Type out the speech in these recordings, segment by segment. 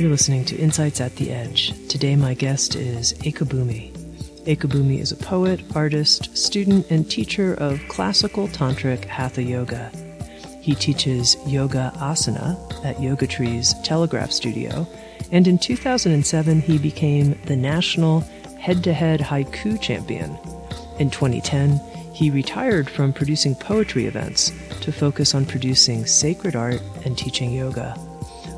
You're listening to Insights at the Edge. Today, my guest is Ekabhumi. Ekabhumi is a poet, artist, student, and teacher of classical tantric hatha yoga. He teaches yoga asana at Yoga Tree's Telegraph Studio, and in 2007 he became the national head to head haiku champion. In 2010, he retired from producing poetry events to focus on producing sacred art and teaching yoga.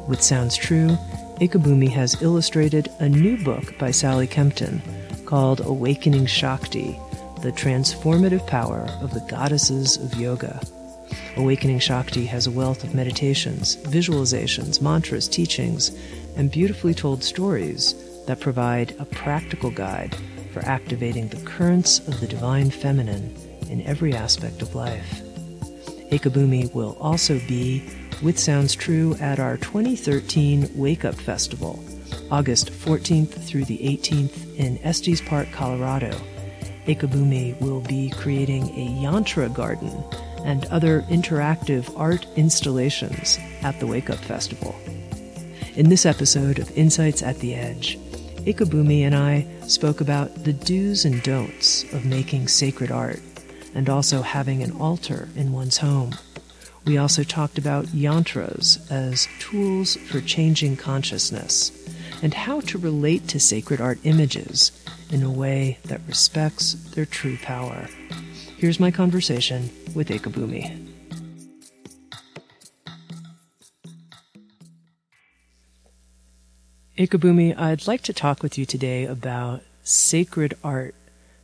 With Sounds True, Ekabhumi has illustrated a new book by Sally Kempton called Awakening Shakti The Transformative Power of the Goddesses of Yoga. Awakening Shakti has a wealth of meditations, visualizations, mantras, teachings, and beautifully told stories that provide a practical guide for activating the currents of the divine feminine in every aspect of life. Ekabhumi will also be with Sounds True at our 2013 Wake Up Festival, August 14th through the 18th in Estes Park, Colorado. Ekabhumi will be creating a yantra garden and other interactive art installations at the Wake Up Festival. In this episode of Insights at the Edge, Ekabhumi and I spoke about the do's and don'ts of making sacred art and also having an altar in one's home. We also talked about yantras as tools for changing consciousness and how to relate to sacred art images in a way that respects their true power. Here's my conversation with Ekabhumi. Ekabhumi, I'd like to talk with you today about sacred art.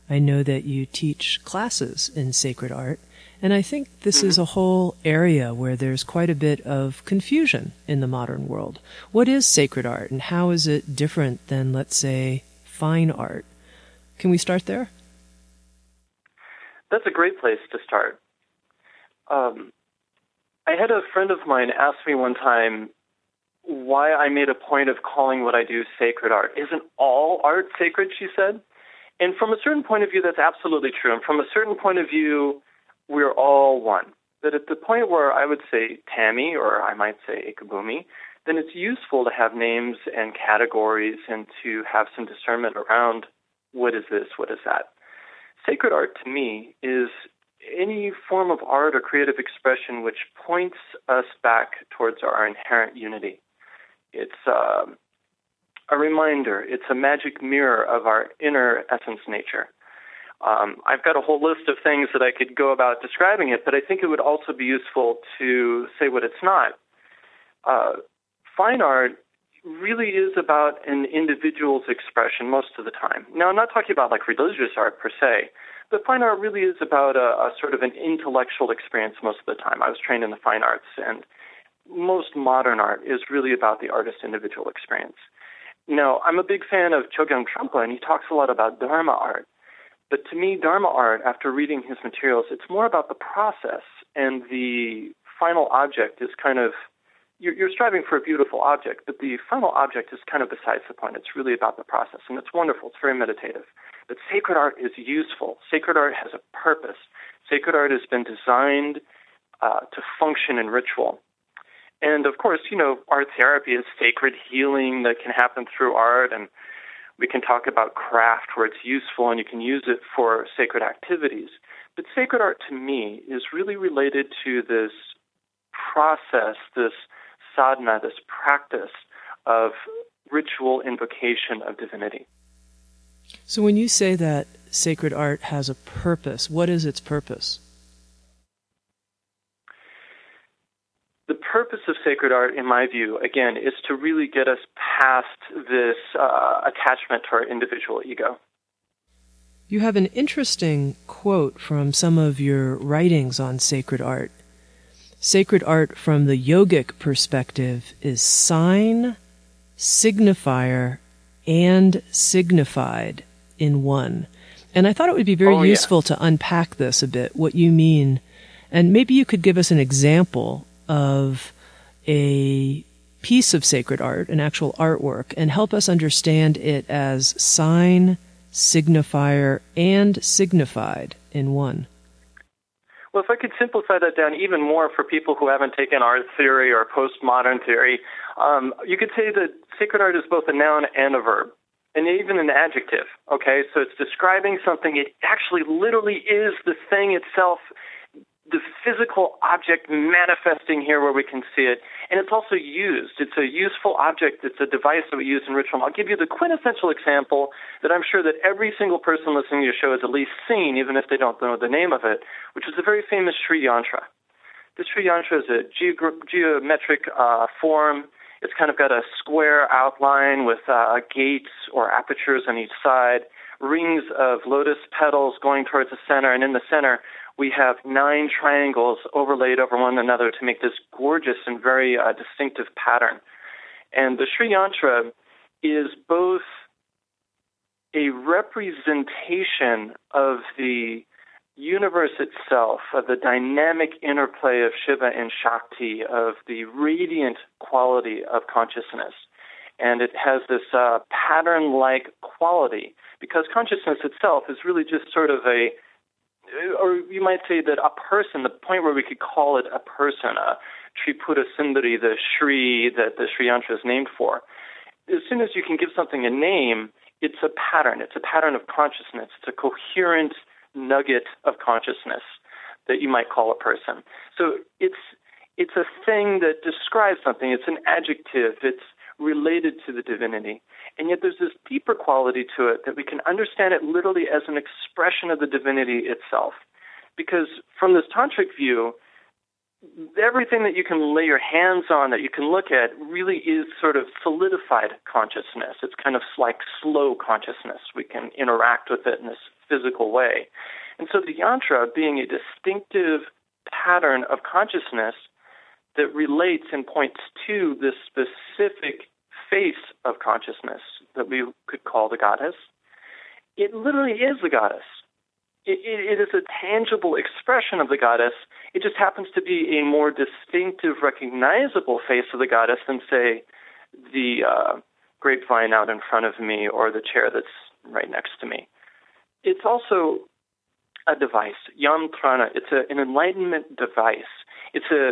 I know that you teach classes in sacred art, and I think this mm-hmm. is a whole area where there's quite a bit of confusion in the modern world. What is sacred art and how is it different than, let's say, fine art? Can we start there? That's a great place to start. Um, I had a friend of mine ask me one time why I made a point of calling what I do sacred art. Isn't all art sacred, she said? And from a certain point of view, that's absolutely true. And from a certain point of view, we're all one. That at the point where I would say Tami, or I might say Ekabhumi, then it's useful to have names and categories and to have some discernment around what is this, what is that. Sacred art to me is any form of art or creative expression which points us back towards our inherent unity. It's uh, a reminder, it's a magic mirror of our inner essence nature. Um, I've got a whole list of things that I could go about describing it, but I think it would also be useful to say what it's not. Uh, fine art really is about an individual's expression most of the time. Now, I'm not talking about like religious art per se, but fine art really is about a, a sort of an intellectual experience most of the time. I was trained in the fine arts, and most modern art is really about the artist's individual experience. Now, I'm a big fan of Chogyam Trungpa, and he talks a lot about Dharma art. But to me, Dharma art, after reading his materials, it's more about the process, and the final object is kind of you're, you're, striving for a beautiful object, but the final object is kind of besides the point. It's really about the process, and it's wonderful. It's very meditative. But sacred art is useful. Sacred art has a purpose. Sacred art has been designed uh, to function in ritual. And of course, you know, art therapy is sacred healing that can happen through art, and we can talk about craft where it's useful and you can use it for sacred activities. But sacred art to me is really related to this process, this sadhana, this practice of ritual invocation of divinity. So, when you say that sacred art has a purpose, what is its purpose? The purpose of sacred art, in my view, again, is to really get us past this uh, attachment to our individual ego. You have an interesting quote from some of your writings on sacred art. Sacred art from the yogic perspective is sign, signifier, and signified in one. And I thought it would be very oh, useful to unpack this a bit, what you mean. And maybe you could give us an example of a piece of sacred art, an actual artwork, and help us understand it as sign, signifier, and signified in one. Well, if I could simplify that down even more for people who haven't taken art theory or postmodern theory, um, you could say that sacred art is both a noun and a verb and even an adjective. Okay, so it's describing something. It actually literally is the thing itself, the physical object manifesting here where we can see it. And it's also used. It's a useful object. It's a device that we use in ritual. I'll give you the quintessential example that I'm sure that every single person listening to your show has at least seen, even if they don't know the name of it, which is a very famous Sri Yantra. The Sri Yantra is a geometric uh, form it's kind of got a square outline with uh, gates or apertures on each side, rings of lotus petals going towards the center, and in the center we have nine triangles overlaid over one another to make this gorgeous and very uh, distinctive pattern. And the Sri Yantra is both a representation of the universe itself, of the dynamic interplay of Shiva and Shakti, of the radiant quality of consciousness. And it has this uh, pattern like quality because consciousness itself is really just sort of a, Uh, or you might say that a person, the point where we could call it a person, a Tripura Sundari, the Sri that the Sri Yantra is named for. As soon as you can give something a name, it's a pattern. It's a pattern of consciousness. It's a coherent nugget of consciousness that you might call a person. So it's it's a thing that describes something. It's an adjective. It's related to the divinity. And yet there's this deeper quality to it that we can understand it literally as an expression of the divinity itself. Because from this tantric view, everything that you can lay your hands on, that you can look at, really is sort of solidified consciousness. It's kind of like slow consciousness. We can interact with it in this physical way. And so the yantra being a distinctive pattern of consciousness that relates and points to this specific face of consciousness that we could call the goddess, it literally is the goddess. It, it, it is a tangible expression of the goddess. It just happens to be a more distinctive, recognizable face of the goddess than, say, the uh, grapevine out in front of me or the chair that's right next to me. It's also a device, yantrana. It's a, an enlightenment device. It's a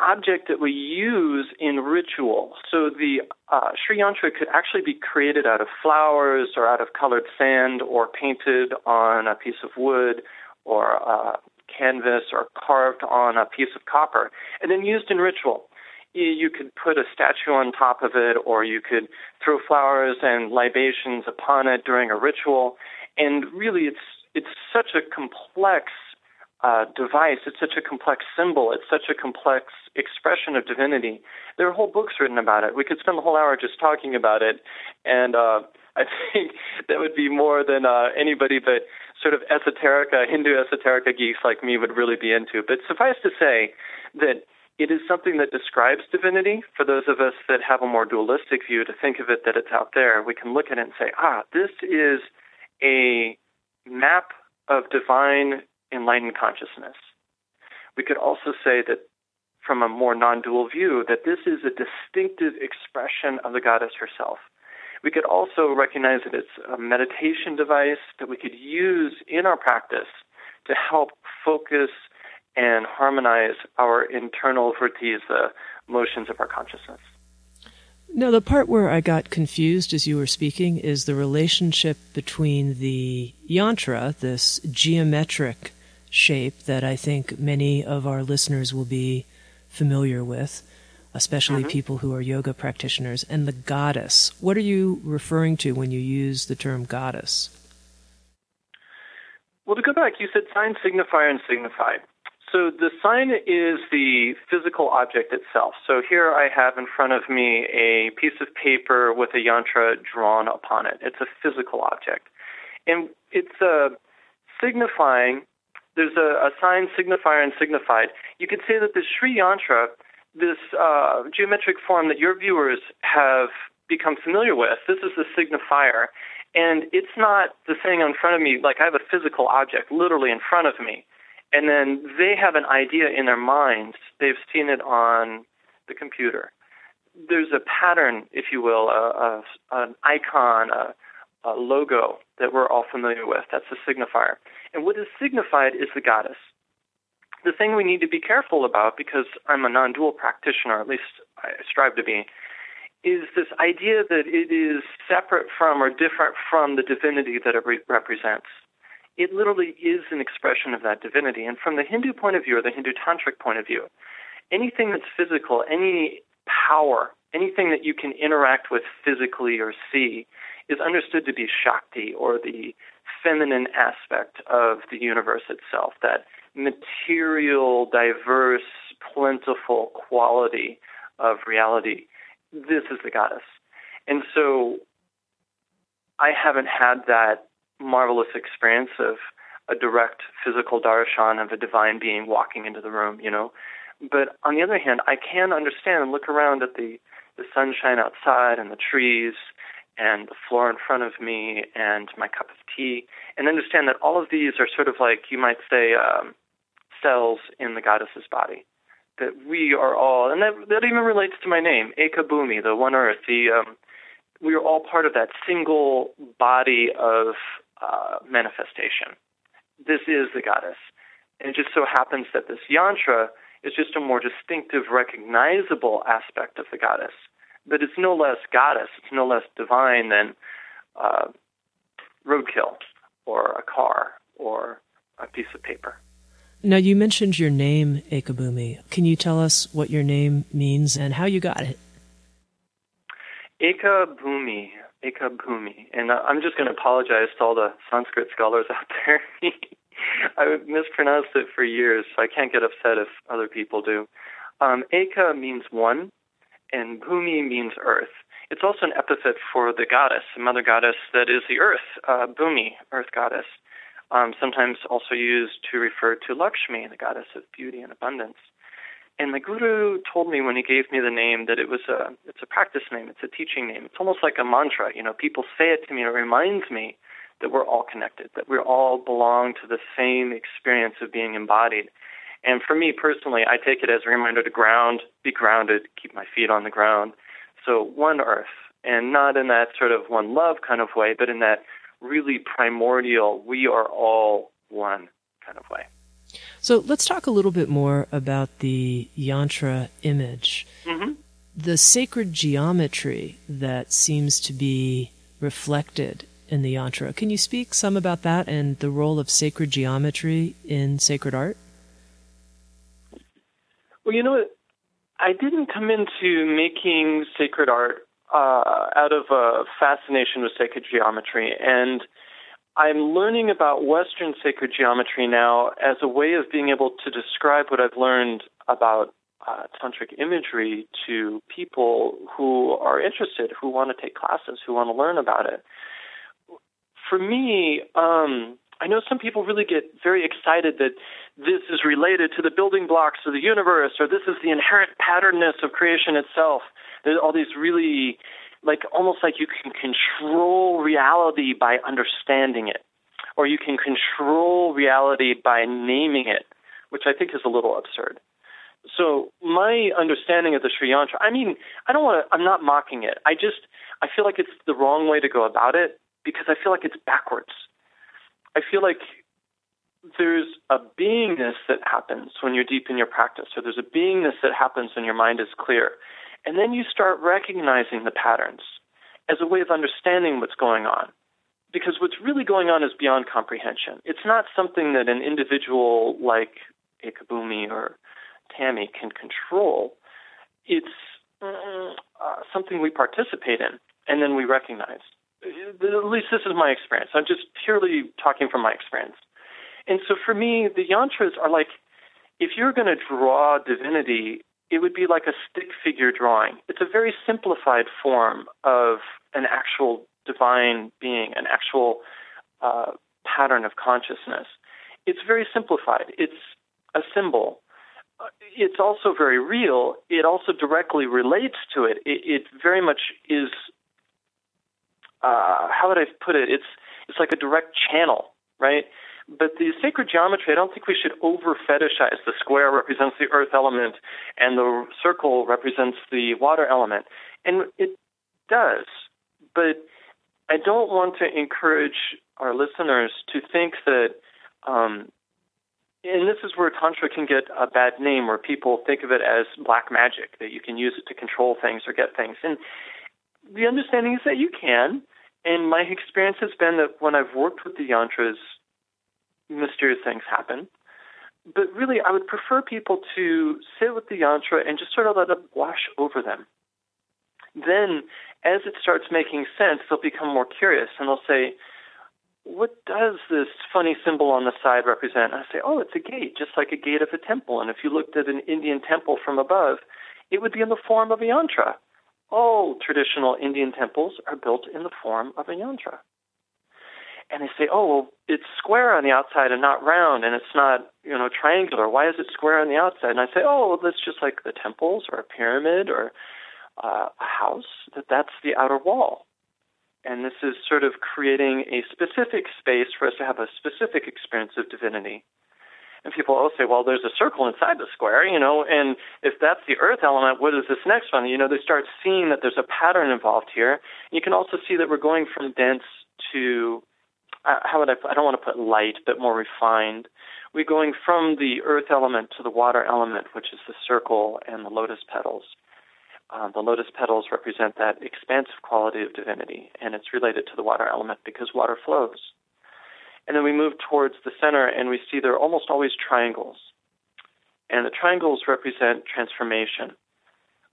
object that we use in ritual. So the uh, Sri Yantra could actually be created out of flowers or out of colored sand or painted on a piece of wood or uh, canvas or carved on a piece of copper and then used in ritual. You could put a statue on top of it or you could throw flowers and libations upon it during a ritual. And really, it's it's such a complex uh, device. It's such a complex symbol. It's such a complex expression of divinity. There are whole books written about it. We could spend the whole hour just talking about it, and uh, I think that would be more than uh, anybody but sort of esoterica, Hindu esoterica geeks like me would really be into. But suffice to say that it is something that describes divinity. For those of us that have a more dualistic view, to think of it that it's out there, we can look at it and say, ah, this is a map of divine enlightened consciousness. We could also say that from a more non dual view, that this is a distinctive expression of the goddess herself. We could also recognize that it's a meditation device that we could use in our practice to help focus and harmonize our internal vrittis, the motions of our consciousness. Now, the part where I got confused as you were speaking is the relationship between the yantra, this geometric shape that I think many of our listeners will be familiar with, especially mm-hmm. people who are yoga practitioners, and the goddess. What are you referring to when you use the term goddess? Well, to go back, you said sign, signifier, and signified. So the sign is the physical object itself. So here I have in front of me a piece of paper with a yantra drawn upon it. It's a physical object. And it's uh, signifying, there's a, a sign, signifier, and signified. You could say that the Sri Yantra, this uh, geometric form that your viewers have become familiar with, this is the signifier. And it's not the thing in front of me, like I have a physical object literally in front of me. And then they have an idea in their minds. They've seen it on the computer. There's a pattern, if you will, a, a, an icon, a, a logo that we're all familiar with. That's the signifier. And what is signified is the goddess. The thing we need to be careful about, because I'm a non dual practitioner, at least I strive to be, is this idea that it is separate from or different from the divinity that it re- represents. It literally is an expression of that divinity. And from the Hindu point of view, or the Hindu tantric point of view, anything that's physical, any power, anything that you can interact with physically or see, is understood to be Shakti, or the feminine aspect of the universe itself, that material, diverse, plentiful quality of reality this is the goddess. And so I haven't had that marvelous experience of a direct physical darshan of a divine being walking into the room, you know. But on the other hand, I can understand and look around at the, the sunshine outside and the trees and the floor in front of me and my cup of tea and understand that all of these are sort of like, you might say, um, cells in the goddess's body that we are all, and that, that even relates to my name, Eka Bhumi, the One Earth. The um, we are all part of that single body of uh, manifestation. This is the goddess, and it just so happens that this yantra is just a more distinctive, recognizable aspect of the goddess. But it's no less goddess, it's no less divine than uh, roadkill, or a car, or a piece of paper. Now, you mentioned your name, Ekabhumi. Can you tell us what your name means and how you got it? Eka Bhumi. And I'm just going to apologize to all the Sanskrit scholars out there. I mispronounced it for years, so I can't get upset if other people do. Um, Eka means one, and Bhumi means earth. It's also an epithet for the goddess, the mother goddess that is the earth, uh, Bhumi, earth goddess um, sometimes also used to refer to Lakshmi, the goddess of beauty and abundance. And my guru told me when he gave me the name that it was a it's a practice name, it's a teaching name. It's almost like a mantra. You know, people say it to me, and it reminds me that we're all connected, that we all belong to the same experience of being embodied. And for me personally, I take it as a reminder to ground, be grounded, keep my feet on the ground. So one earth, and not in that sort of one love kind of way, but in that really primordial, we are all one kind of way. So let's talk a little bit more about the yantra image. Mm-hmm. The sacred geometry that seems to be reflected in the yantra. Can you speak some about that and the role of sacred geometry in sacred art? Well, you know? I didn't come into making sacred art uh, out of a fascination with sacred geometry. And I'm learning about Western sacred geometry now as a way of being able to describe what I've learned about uh, tantric imagery to people who are interested, who want to take classes, who want to learn about it. For me, um, I know some people really get very excited that this is related to the building blocks of the universe, or this is the inherent patternness of creation itself. There's all these really, like, almost like you can control reality by understanding it, or you can control reality by naming it, which I think is a little absurd. So my understanding of the Sri Yantra, I mean, I don't want to, I'm not mocking it. I just, I feel like it's the wrong way to go about it because I feel like it's backwards. I feel like there's a beingness that happens when you're deep in your practice, or there's a beingness that happens when your mind is clear. And then you start recognizing the patterns as a way of understanding what's going on. Because what's really going on is beyond comprehension. It's not something that an individual like Ekabhumi or Tami can control. it's uh, something we participate in and then we recognize. At least this is my experience. I'm just purely talking from my experience. And so for me, the yantras are like if you're going to draw divinity, it would be like a stick figure drawing. It's a very simplified form of an actual divine being, an actual uh, pattern of consciousness. It's very simplified. It's a symbol. It's also very real. It also directly relates to it. It, it very much is. Uh, how would I put it? It's it's like a direct channel, right? But the sacred geometry, I don't think we should over fetishize. The square represents the earth element, and the circle represents the water element. And it does. But I don't want to encourage our listeners to think that, um, and this is where Tantra can get a bad name, where people think of it as black magic, that you can use it to control things or get things. And the understanding is that you can. And my experience has been that when I've worked with the yantras, mysterious things happen. But really, I would prefer people to sit with the yantra and just sort of let it wash over them. Then, as it starts making sense, they'll become more curious and they'll say, What does this funny symbol on the side represent? I say, Oh, it's a gate, just like a gate of a temple. And if you looked at an Indian temple from above, it would be in the form of a yantra. All traditional Indian temples are built in the form of a yantra and they say, "Oh, well, it's square on the outside and not round, and it's not, you know, triangular. Why is it square on the outside?" And I say, "Oh, that's just like the temples or a pyramid or uh, a house. That that's the outer wall." And this is sort of creating a specific space for us to have a specific experience of divinity. And people will say, well, there's a circle inside the square, you know, and if that's the earth element, what is this next one? You know, they start seeing that there's a pattern involved here. You can also see that we're going from dense to uh, how would I? Put, I don't want to put light, but more refined. We're going from the earth element to the water element, which is the circle and the lotus petals. Uh, the lotus petals represent that expansive quality of divinity, and it's related to the water element because water flows. And then we move towards the center, and we see there are almost always triangles. And the triangles represent transformation,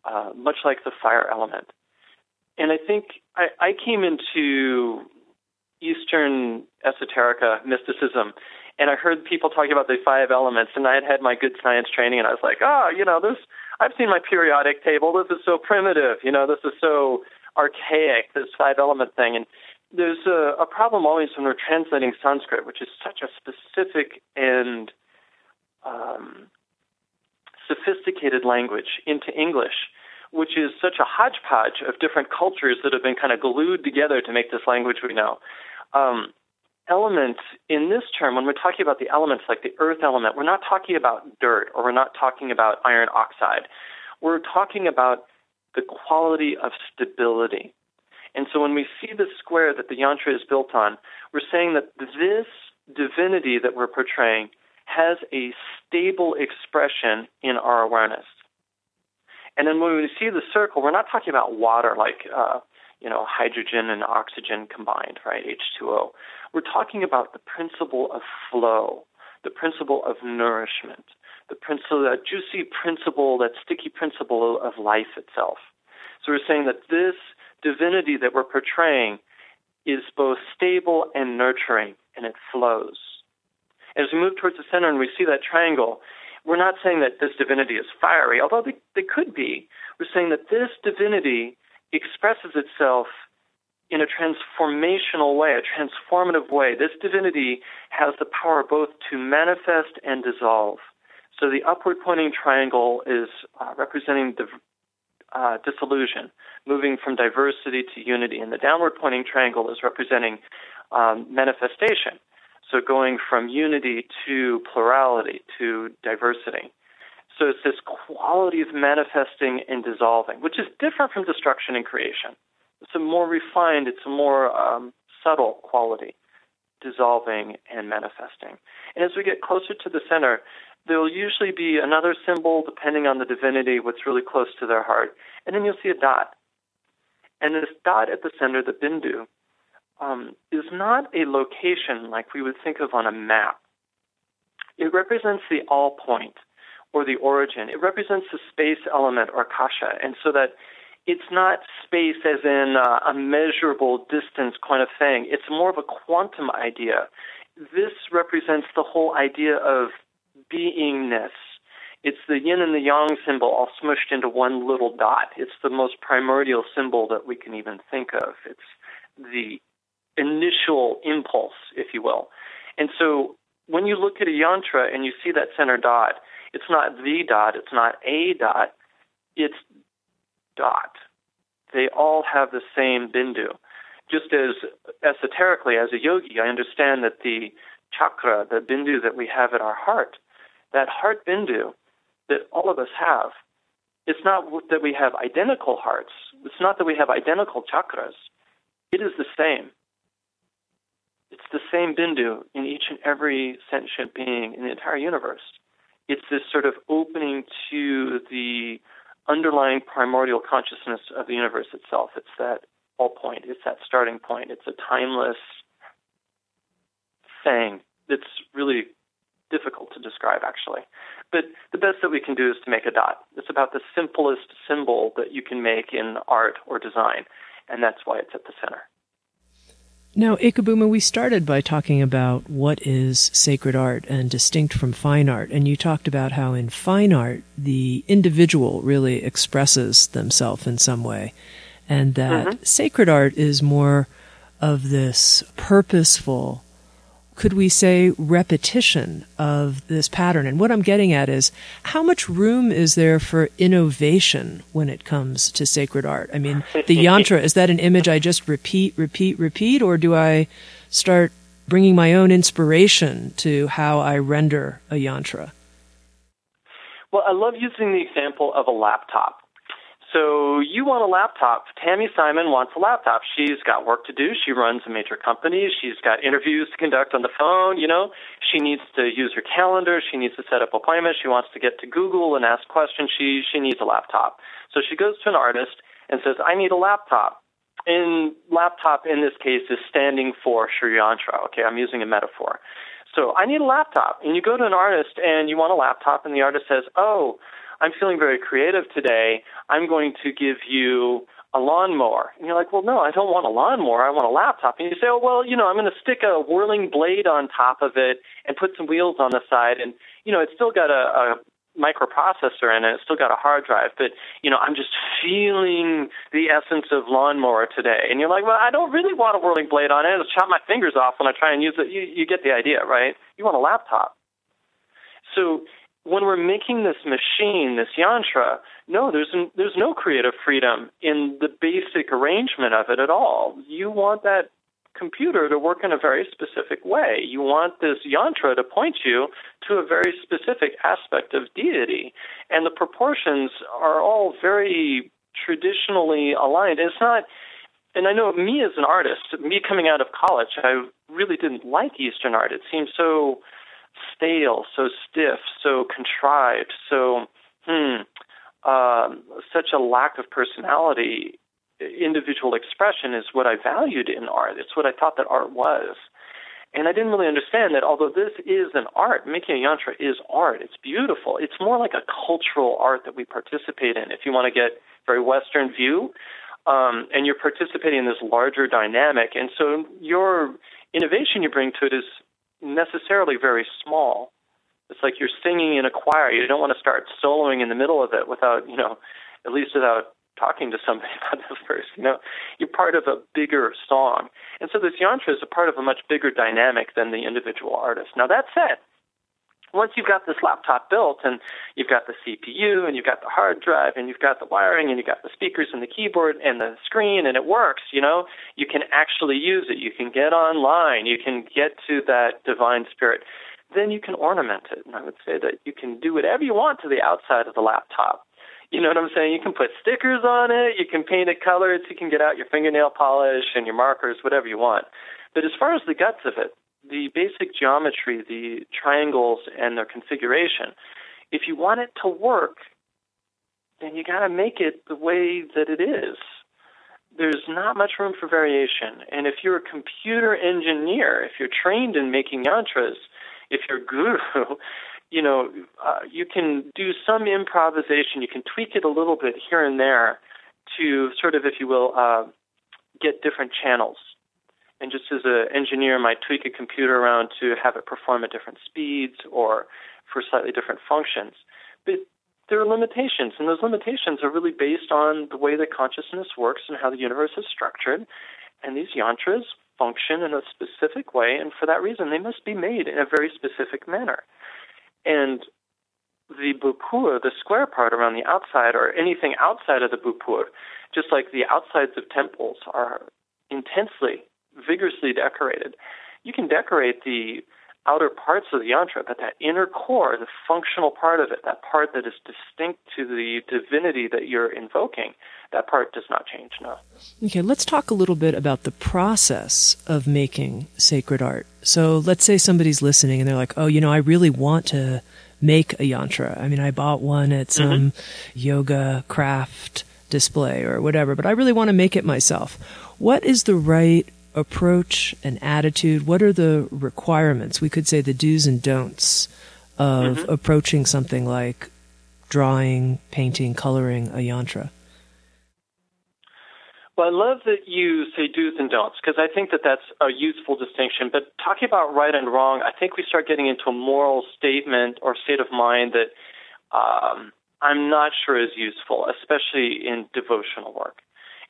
uh, much like the fire element. And I think I, I came into Eastern esoterica, mysticism, and I heard people talking about the five elements, and I had had my good science training, and I was like, oh, you know, this. I've seen my periodic table. This is so primitive. You know, this is so archaic. This five element thing, and there's a, a problem always when we're translating Sanskrit, which is such a specific and um, sophisticated language into English which is such a hodgepodge of different cultures that have been kind of glued together to make this language we know um, element in this term, when we're talking about the elements like the earth element, we're not talking about dirt or we're not talking about iron oxide. We're talking about the quality of stability. And so when we see the square that the yantra is built on, we're saying that this divinity that we're portraying has a stable expression in our awareness. And then when we see the circle, we're not talking about water like uh, you know, hydrogen and oxygen combined, right? H2O. We're talking about the principle of flow, the principle of nourishment, the principle, that juicy principle, that sticky principle of life itself. So we're saying that this divinity that we're portraying is both stable and nurturing, and it flows. As we move towards the center and we see that triangle, we're not saying that this divinity is fiery, although they, they could be. We're saying that this divinity expresses itself in a transformational way, a transformative way. This divinity has the power both to manifest and dissolve. So the upward pointing triangle is uh, representing the uh, dissolution, moving from diversity to unity, and the downward pointing triangle is representing um, manifestation. So going from unity to plurality to diversity. So it's this quality of manifesting and dissolving, which is different from destruction and creation. It's a more refined, it's a more um, subtle quality, dissolving and manifesting. And as we get closer to the center, there will usually be another symbol depending on the divinity, what's really close to their heart. And then you'll see a dot. And this dot at the center, the bindu, um, is not a location like we would think of on a map. It represents the all point or the origin. It represents the space element or kasha, and so that it's not space as in uh, a measurable distance kind of thing. It's more of a quantum idea. This represents the whole idea of beingness. It's the yin and the yang symbol all smushed into one little dot. It's the most primordial symbol that we can even think of. It's the initial impulse, if you will. And so when you look at a yantra and you see that center dot, it's not the dot, it's not a dot, it's dot. They all have the same bindu. Just as esoterically, as a yogi, I understand that the chakra, the bindu that we have at our heart, that heart bindu that all of us have, it's not that we have identical hearts. It's not that we have identical chakras. It is the same. It's the same bindu in each and every sentient being in the entire universe. It's this sort of opening to the underlying primordial consciousness of the universe itself. It's that all point. It's that starting point. It's a timeless thing that's really difficult to describe, actually. But the best that we can do is to make a dot. It's about the simplest symbol that you can make in art or design, and that's why it's at the center. Now, Ekabhumi, we started by talking about what is sacred art and distinct from fine art. And you talked about how in fine art, the individual really expresses themselves in some way. And that mm-hmm. sacred art is more of this purposeful could we say repetition of this pattern? And what I'm getting at is how much room is there for innovation when it comes to sacred art? I mean, the yantra, is that an image I just repeat, repeat, repeat, or do I start bringing my own inspiration to how I render a yantra? Well, I love using the example of a laptop. So you want a laptop. Tami Simon wants a laptop. She's got work to do. She runs a major company. She's got interviews to conduct on the phone. You know, she needs to use her calendar. She needs to set up appointments. She wants to get to Google and ask questions. She she needs a laptop. So she goes to an artist and says, "I need a laptop." In laptop in this case is standing for Sri. Okay, I'm using a metaphor. So I need a laptop, and you go to an artist and you want a laptop, and the artist says, "Oh." I'm feeling very creative today. I'm going to give you a lawnmower. And you're like, well, no, I don't want a lawnmower. I want a laptop. And you say, oh, well, you know, I'm going to stick a whirling blade on top of it and put some wheels on the side. And, you know, it's still got a, a microprocessor in it. It's still got a hard drive, but you know, I'm just feeling the essence of lawnmower today. And you're like, well, I don't really want a whirling blade on it. It'll chop my fingers off when I try and use it. You, you get the idea, right? You want a laptop. So when we're making this machine, this yantra, no, there's there's no creative freedom in the basic arrangement of it at all. You want that computer to work in a very specific way. You want this yantra to point you to a very specific aspect of deity, and the proportions are all very traditionally aligned. It's not. And I know me as an artist, me coming out of college, I really didn't like Eastern art. It seemed so stale, so stiff, so contrived, so hmm, um, such a lack of personality. Individual expression is what I valued in art. It's what I thought that art was. And I didn't really understand that although this is an art, making a yantra is art. It's beautiful. It's more like a cultural art that we participate in. If you want to get very Western view, um, and you're participating in this larger dynamic, and so your innovation you bring to it is necessarily very small. It's like you're singing in a choir. You don't want to start soloing in the middle of it without, you know, at least without talking to somebody about this first. You know, you're part of a bigger song. And so this yantra is a part of a much bigger dynamic than the individual artist. Now, that said, once you've got this laptop built and you've got the CPU and you've got the hard drive and you've got the wiring and you've got the speakers and the keyboard and the screen and it works, you know, you can actually use it. You can get online. You can get to that divine spirit. Then you can ornament it. And I would say that you can do whatever you want to the outside of the laptop. You know what I'm saying? You can put stickers on it, you can paint it colors, you can get out your fingernail polish and your markers, whatever you want. But as far as the guts of it, the basic geometry, the triangles and their configuration, if you want it to work, then you got to make it the way that it is. There's not much room for variation. And if you're a computer engineer, if you're trained in making yantras, if you're a guru, you know, uh, you can do some improvisation. You can tweak it a little bit here and there to sort of, if you will, uh, get different channels. And just as an engineer might tweak a computer around to have it perform at different speeds or for slightly different functions. But there are limitations, and those limitations are really based on the way that consciousness works and how the universe is structured. And these yantras function in a specific way, and for that reason, they must be made in a very specific manner. And the bhupur, the square part around the outside, or anything outside of the bhupur, just like the outsides of temples are intensely, vigorously decorated, you can decorate the outer parts of the yantra, but that inner core, the functional part of it, that part that is distinct to the divinity that you're invoking, that part does not change, no. Okay, let's talk a little bit about the process of making sacred art. So let's say somebody's listening and they're like, oh, you know, I really want to make a yantra. I mean, I bought one at some mm-hmm. yoga craft display or whatever, but I really want to make it myself. What is the right approach and attitude? What are the requirements? We could say the do's and don'ts of mm-hmm. approaching something like drawing, painting, coloring a yantra. Well, I love that you say do's and don'ts because I think that that's a useful distinction. But talking about right and wrong, I think we start getting into a moral statement or state of mind that um, I'm not sure is useful, especially in devotional work.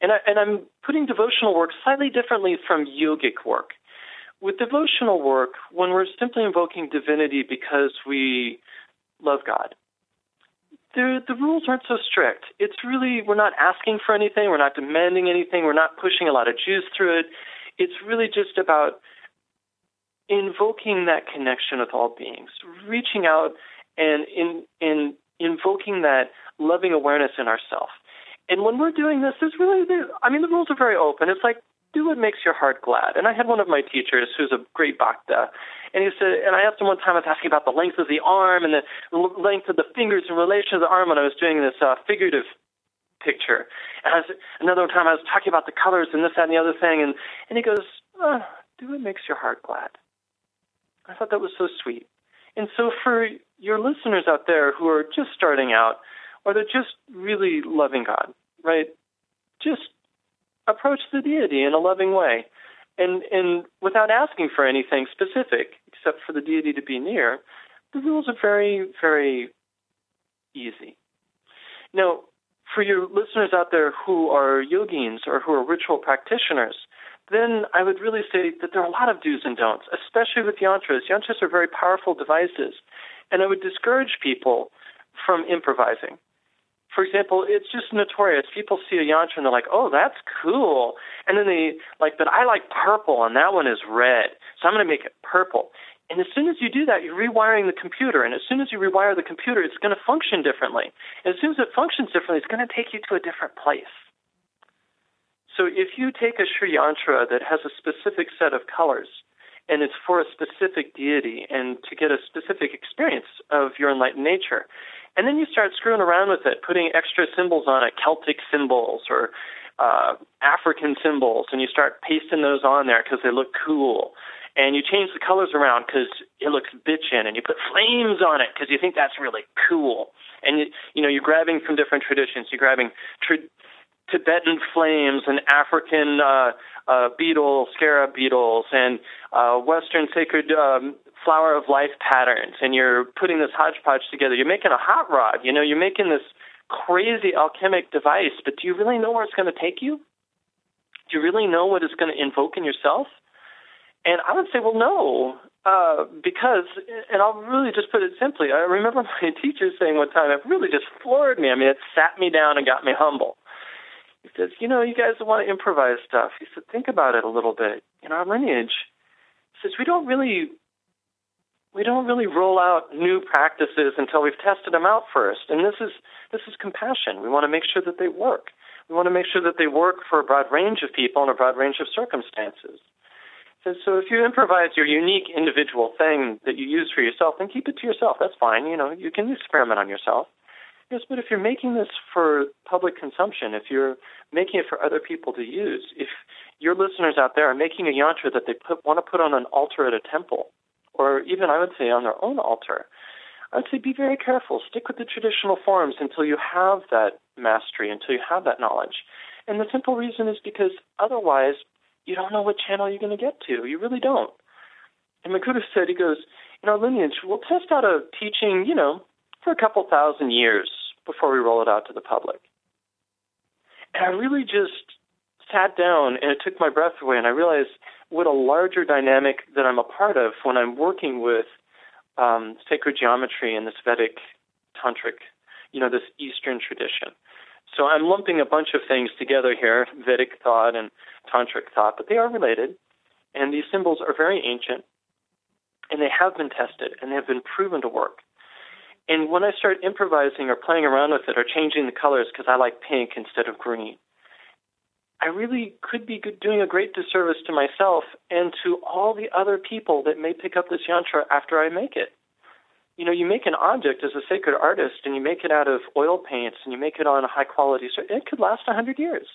And, I, and I'm putting devotional work slightly differently from yogic work. With devotional work, when we're simply invoking divinity because we love God, the, the rules aren't so strict. It's really, we're not asking for anything, we're not demanding anything, we're not pushing a lot of juice through it. It's really just about invoking that connection with all beings, reaching out and in, in invoking that loving awareness in ourselves. And when we're doing this, there's really, I mean, the rules are very open. It's like, do what makes your heart glad. And I had one of my teachers who's a great bhakta, and he said, and I asked him one time, I was asking about the length of the arm and the length of the fingers in relation to the arm when I was doing this uh, figurative picture. And I was, another time I was talking about the colors and this, that, and the other thing, and, and he goes, oh, do what makes your heart glad. I thought that was so sweet. And so for your listeners out there who are just starting out, or they're just really loving God, right? Just approach the deity in a loving way. And, and without asking for anything specific, except for the deity to be near, the rules are very, very easy. Now, for your listeners out there who are yogins or who are ritual practitioners, then I would really say that there are a lot of do's and don'ts, especially with yantras. Yantras are very powerful devices, and I would discourage people from improvising for example, it's just notorious. People see a yantra and they're like, "Oh, that's cool," and then they like, "But I like purple, and that one is red, so I'm going to make it purple." And as soon as you do that, you're rewiring the computer, and as soon as you rewire the computer, it's going to function differently. And as soon as it functions differently, it's going to take you to a different place. So if you take a Sri Yantra that has a specific set of colors, and it's for a specific deity and to get a specific experience of your enlightened nature, and then you start screwing around with it, putting extra symbols on it, Celtic symbols or uh, African symbols, and you start pasting those on there because they look cool. And you change the colors around because it looks bitchin', and you put flames on it because you think that's really cool. And you, you know, you're grabbing from different traditions. You're grabbing tra- Tibetan flames and African uh, uh, beetle, scarab beetles, and uh, Western sacred um, flower of life patterns and you're putting this hodgepodge together. You're making a hot rod, you know, you're making this crazy alchemic device, but do you really know where it's going to take you? Do you really know what it's going to invoke in yourself? And I would say, well, no, uh, because, and I'll really just put it simply. I remember my teacher saying one time, it really just floored me. I mean, it sat me down and got me humble. He says, you know, you guys want to improvise stuff. He said, think about it a little bit. In our lineage, he says, we don't really we don't really roll out new practices until we've tested them out first. And this is this is compassion. We want to make sure that they work. We want to make sure that they work for a broad range of people and a broad range of circumstances. So, so if you improvise your unique individual thing that you use for yourself, then keep it to yourself. That's fine. You know, you can experiment on yourself. Yes, but if you're making this for public consumption, if you're making it for other people to use, if your listeners out there are making a yantra that they put, want to put on an altar at a temple, or even I would say on their own altar. I'd say be very careful. Stick with the traditional forms until you have that mastery, until you have that knowledge. And the simple reason is because otherwise you don't know what channel you're going to get to. You really don't. And Magruder said, he goes, in our lineage, we'll test out a teaching, you know, for a couple thousand years before we roll it out to the public. And I really just sat down and it took my breath away and I realized what a larger dynamic that I'm a part of when I'm working with um, sacred geometry and this Vedic tantric, you know, this Eastern tradition. So I'm lumping a bunch of things together here, Vedic thought and tantric thought, but they are related. And these symbols are very ancient and they have been tested and they have been proven to work. And when I start improvising or playing around with it or changing the colors because I like pink instead of green, I really could be doing a great disservice to myself and to all the other people that may pick up this yantra after I make it. You know, you make an object as a sacred artist and you make it out of oil paints and you make it on a high quality, so it could last a hundred years.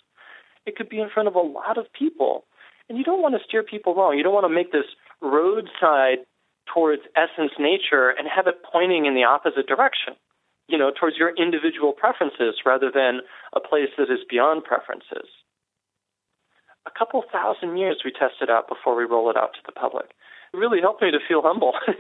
It could be in front of a lot of people. And you don't want to steer people wrong. You don't want to make this roadside towards essence nature and have it pointing in the opposite direction, you know, towards your individual preferences rather than a place that is beyond preferences. A couple thousand years we test it out before we roll it out to the public. It really helped me to feel humble.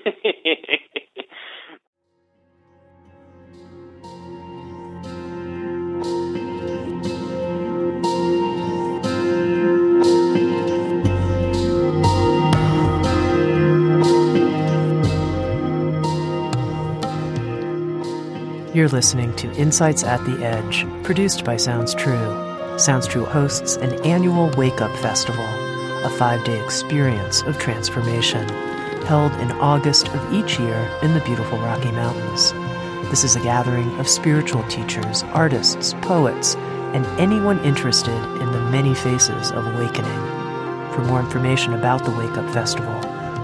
You're listening to Insights at the Edge, produced by Sounds True. Sounds True hosts an annual Wake Up Festival, a five day experience of transformation, held in August of each year in the beautiful Rocky Mountains. This is a gathering of spiritual teachers, artists, poets, and anyone interested in the many faces of awakening. For more information about the Wake Up Festival,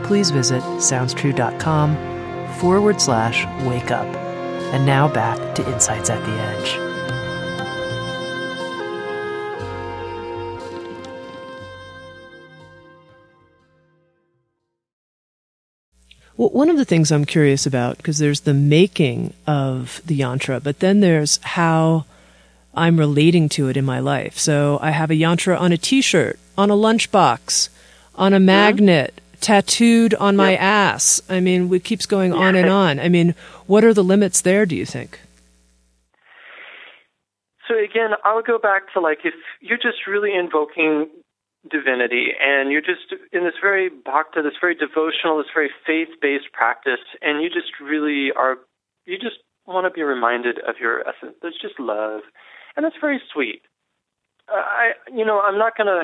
please visit soundstrue.com forward slash wake up. And now back to Insights at the Edge. Well, one of the things I'm curious about, because there's the making of the yantra, but then there's how I'm relating to it in my life. So I have a yantra on a t shirt, on a lunchbox, on a magnet, tattooed on my yep. ass. I mean, it keeps going on and on. I mean, what are the limits there, do you think? So again, I'll go back to like if you're just really invoking divinity and you're just in this very bhakti, this very devotional, this very faith-based practice, and you just really are, you just want to be reminded of your essence. There's just love, and that's very sweet. I, you know, I'm not gonna.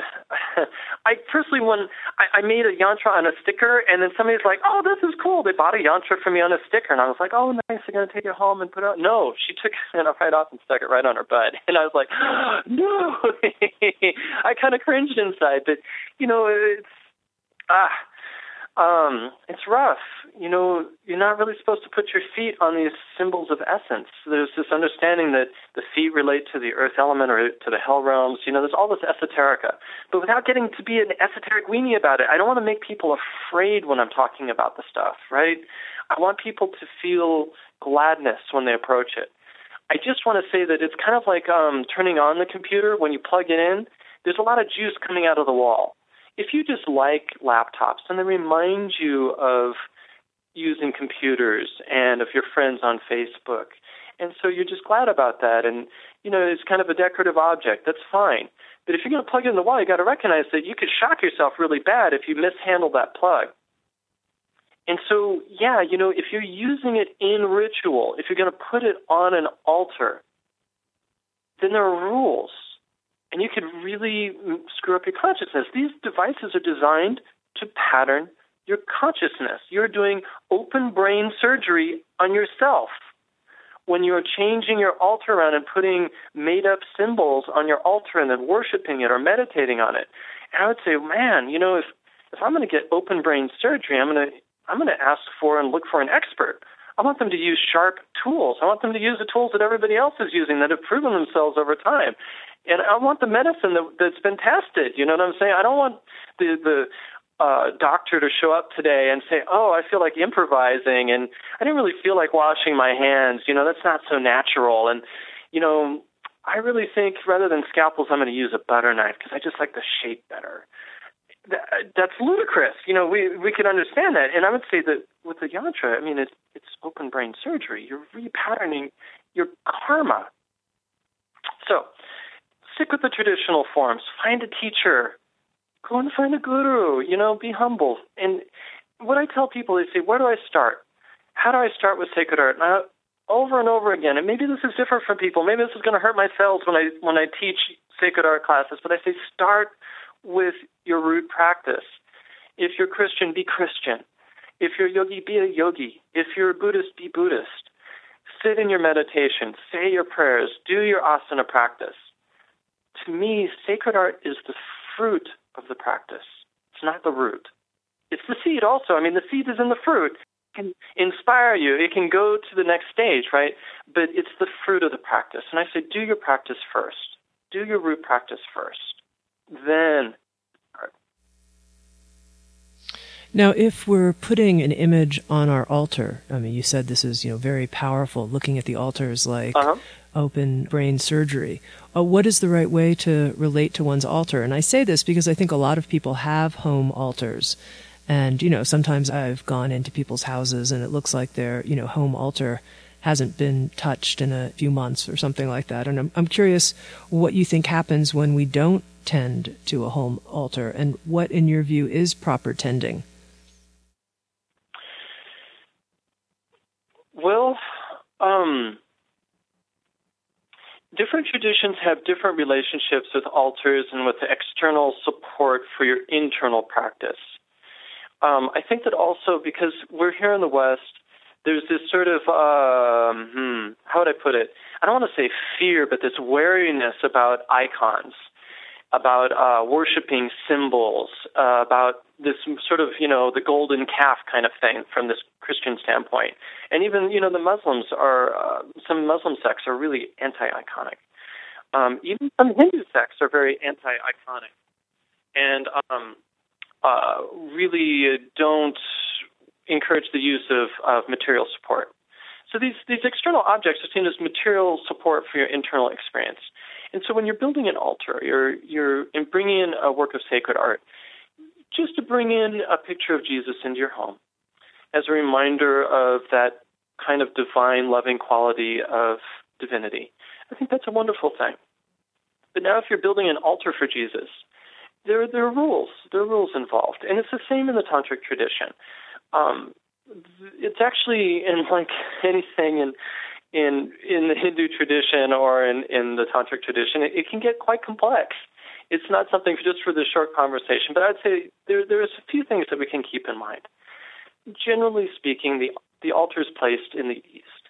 I personally, when I, I made a yantra on a sticker, and then somebody's like, "Oh, this is cool." They bought a yantra for me on a sticker, and I was like, "Oh, nice. They're gonna take it home and put it." on. No, she took it right off and stuck it right on her butt, and I was like, "No." I kind of cringed inside, but you know, it's ah um, it's rough. You know, you're not really supposed to put your feet on these symbols of essence. There's this understanding that the feet relate to the earth element or to the hell realms. You know, there's all this esoterica. But without getting to be an esoteric weenie about it, I don't want to make people afraid when I'm talking about the stuff, right? I want people to feel gladness when they approach it. I just want to say that it's kind of like um, turning on the computer when you plug it in. There's a lot of juice coming out of the wall if you just like laptops and they remind you of using computers and of your friends on Facebook, and so you're just glad about that, and you know it's kind of a decorative object. That's fine. But if you're going to plug it in the wall, you got to recognize that you could shock yourself really bad if you mishandle that plug. And so, yeah, you know, if you're using it in ritual, if you're going to put it on an altar, then there are rules and you could really screw up your consciousness. These devices are designed to pattern your consciousness. You're doing open brain surgery on yourself. When you're changing your altar around and putting made up symbols on your altar and then worshiping it or meditating on it. And I would say, man, you know, if if I'm going to get open brain surgery, I'm going to I'm going to ask for and look for an expert. I want them to use sharp tools. I want them to use the tools that everybody else is using that have proven themselves over time and I want the medicine that, that's been tested. You know what I'm saying? I don't want the the uh, doctor to show up today and say, "Oh, I feel like improvising, and I didn't really feel like washing my hands. You know, that's not so natural." And you know, I really think rather than scalpels, I'm going to use a butter knife because I just like the shape better. That, that's ludicrous. You know, we we can understand that, and I would say that with the yantra, I mean, it's it's open brain surgery. You're repatterning your karma. So, stick with the traditional forms. Find a teacher Go and find a guru. You know, be humble. And what I tell people is, say, where do I start? How do I start with sacred art? Now, over and over again, and maybe this is different from people. Maybe this is going to hurt my when I when I teach sacred art classes. But I say, start with your root practice. If you're Christian, be Christian. If you're yogi, be a yogi. If you're Buddhist, be Buddhist. Sit in your meditation, say your prayers, do your asana practice. To me, sacred art is the fruit of the practice. It's not the root. It's the seed also. I mean, the seed is in the fruit. It can inspire you. It can go to the next stage, right? But it's the fruit of the practice. And I say, do your practice first. Do your root practice first. Then Now, if we're putting an image on our altar, I mean, you said this is, you know, very powerful. Looking at the altars like uh-huh. open brain surgery. Uh, what is the right way to relate to one's altar? And I say this because I think a lot of people have home altars, and you know, sometimes I've gone into people's houses and it looks like their, you know, home altar hasn't been touched in a few months or something like that. And I'm, I'm curious what you think happens when we don't tend to a home altar, and what, in your view, is proper tending. Well, um, different traditions have different relationships with altars and with external support for your internal practice. Um, I think that also because we're here in the West, there's this sort of um, hmm, how would I put it? I don't want to say fear, but this wariness about icons about uh, worshiping symbols, uh, about this sort of, you know, the golden calf kind of thing from this Christian standpoint. And even, you know, the Muslims are, uh, some Muslim sects are really anti iconic. Um, even some Hindu sects are very anti iconic and um, uh, really don't encourage the use of, of material support. So these, these external objects are seen as material support for your internal experience. And so when you're building an altar, you're you're bringing in a work of sacred art, just to bring in a picture of Jesus into your home, as a reminder of that kind of divine, loving quality of divinity. I think that's a wonderful thing. But now, if you're building an altar for Jesus, there there are rules. There are rules involved, and it's the same in the tantric tradition. Um, it's actually in like anything in in in the Hindu tradition or in in the tantric tradition, it, it can get quite complex. It's not something just for this short conversation, but I'd say there there's a few things that we can keep in mind. Generally speaking, the the altar is placed in the east.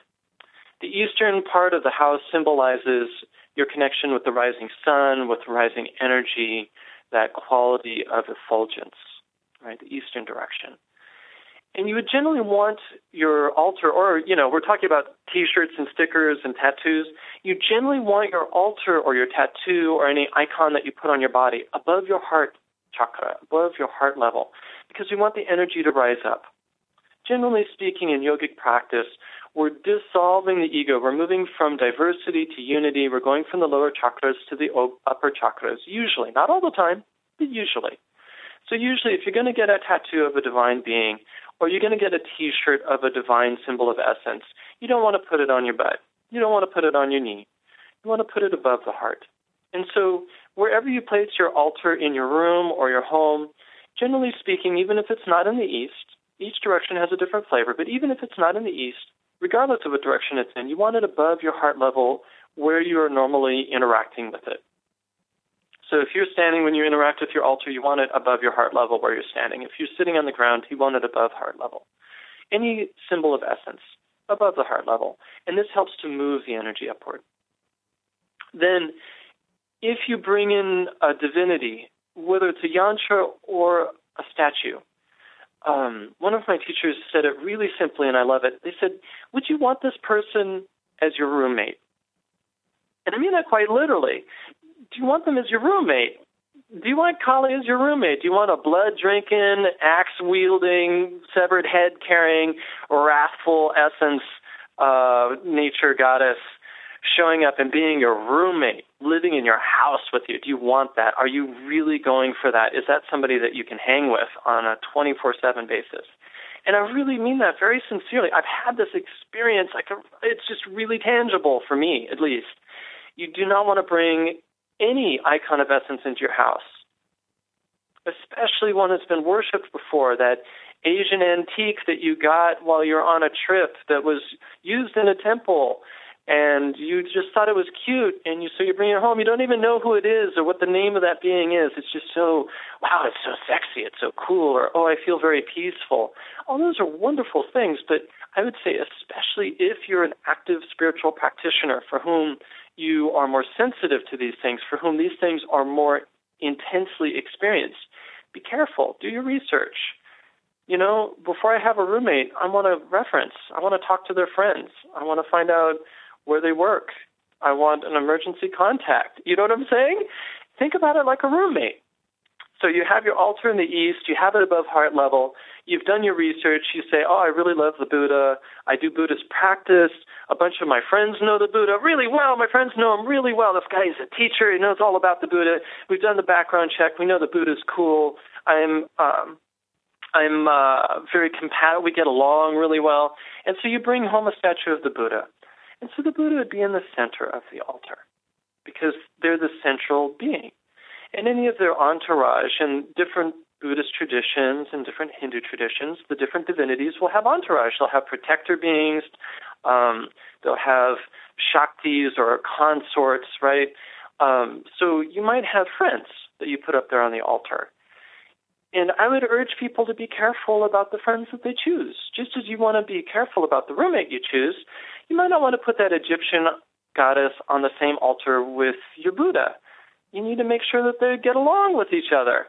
The eastern part of the house symbolizes your connection with the rising sun, with rising energy, that quality of effulgence, right? The eastern direction. And you would generally want your altar, or, you know, we're talking about t shirts and stickers and tattoos. You generally want your altar or your tattoo or any icon that you put on your body above your heart chakra, above your heart level, because we want the energy to rise up. Generally speaking, in yogic practice, we're dissolving the ego. We're moving from diversity to unity. We're going from the lower chakras to the upper chakras, usually. Not all the time, but usually. So, usually, if you're going to get a tattoo of a divine being, or you're going to get a T-shirt of a divine symbol of essence. You don't want to put it on your butt. You don't want to put it on your knee. You want to put it above the heart. And so, wherever you place your altar in your room or your home, generally speaking, even if it's not in the east, each direction has a different flavor, but even if it's not in the east, regardless of what direction it's in, you want it above your heart level where you are normally interacting with it. So if you're standing when you interact with your altar, you want it above your heart level where you're standing. If you're sitting on the ground, you want it above heart level. Any symbol of essence above the heart level. And this helps to move the energy upward. Then, if you bring in a divinity, whether it's a yantra or a statue, um, one of my teachers said it really simply, and I love it. They said, Would you want this person as your roommate? And I mean that quite literally do you want them as your roommate? do you want Kali as your roommate? Do you want a blood drinking, axe wielding, severed head carrying, wrathful essence uh, nature goddess showing up and being your roommate, living in your house with you? Do you want that? Are you really going for that? Is that somebody that you can hang with on a 24 7 basis? And I really mean that very sincerely. I've had this experience, like it's just really tangible for me, at least. You do not want to bring any icon of essence into your house, especially one that's been worshipped before, that Asian antique that you got while you're on a trip that was used in a temple and you just thought it was cute and you so you bring it home. You don't even know who it is or what the name of that being is. It's just so wow it's so sexy it's so cool or oh i feel very peaceful. All those are wonderful things but i would say especially if you're an active spiritual practitioner for whom you are more sensitive to these things, for whom these things are more intensely experienced, be careful. Do your research. You know, before I have a roommate, I want to reference. I want to talk to their friends. I want to find out where they work. I want an emergency contact. You know what I'm saying? Think about it like a roommate. So you have your altar in the east, you have it above heart level, you've done your research, you say, Oh, I really love the Buddha, I do Buddhist practice, a bunch of my friends know the Buddha really well, my friends know him really well. This guy is a teacher, he knows all about the Buddha. We've done the background check, we know the Buddha's cool. I'm um I'm uh, very compatible. We get along really well. And so you bring home a statue of the Buddha. And so the Buddha would be in the center of the altar because they're the central being and any of their entourage and different Buddhist traditions and different Hindu traditions, the different divinities will have entourage. They'll have protector beings, um, they'll have shaktis or consorts, right? Um, so you might have friends that you put up there on the altar. And I would urge people to be careful about the friends that they choose. Just as you want to be careful about the roommate you choose, you might not want to put that Egyptian goddess on the same altar with your Buddha you need to make sure that they get along with each other.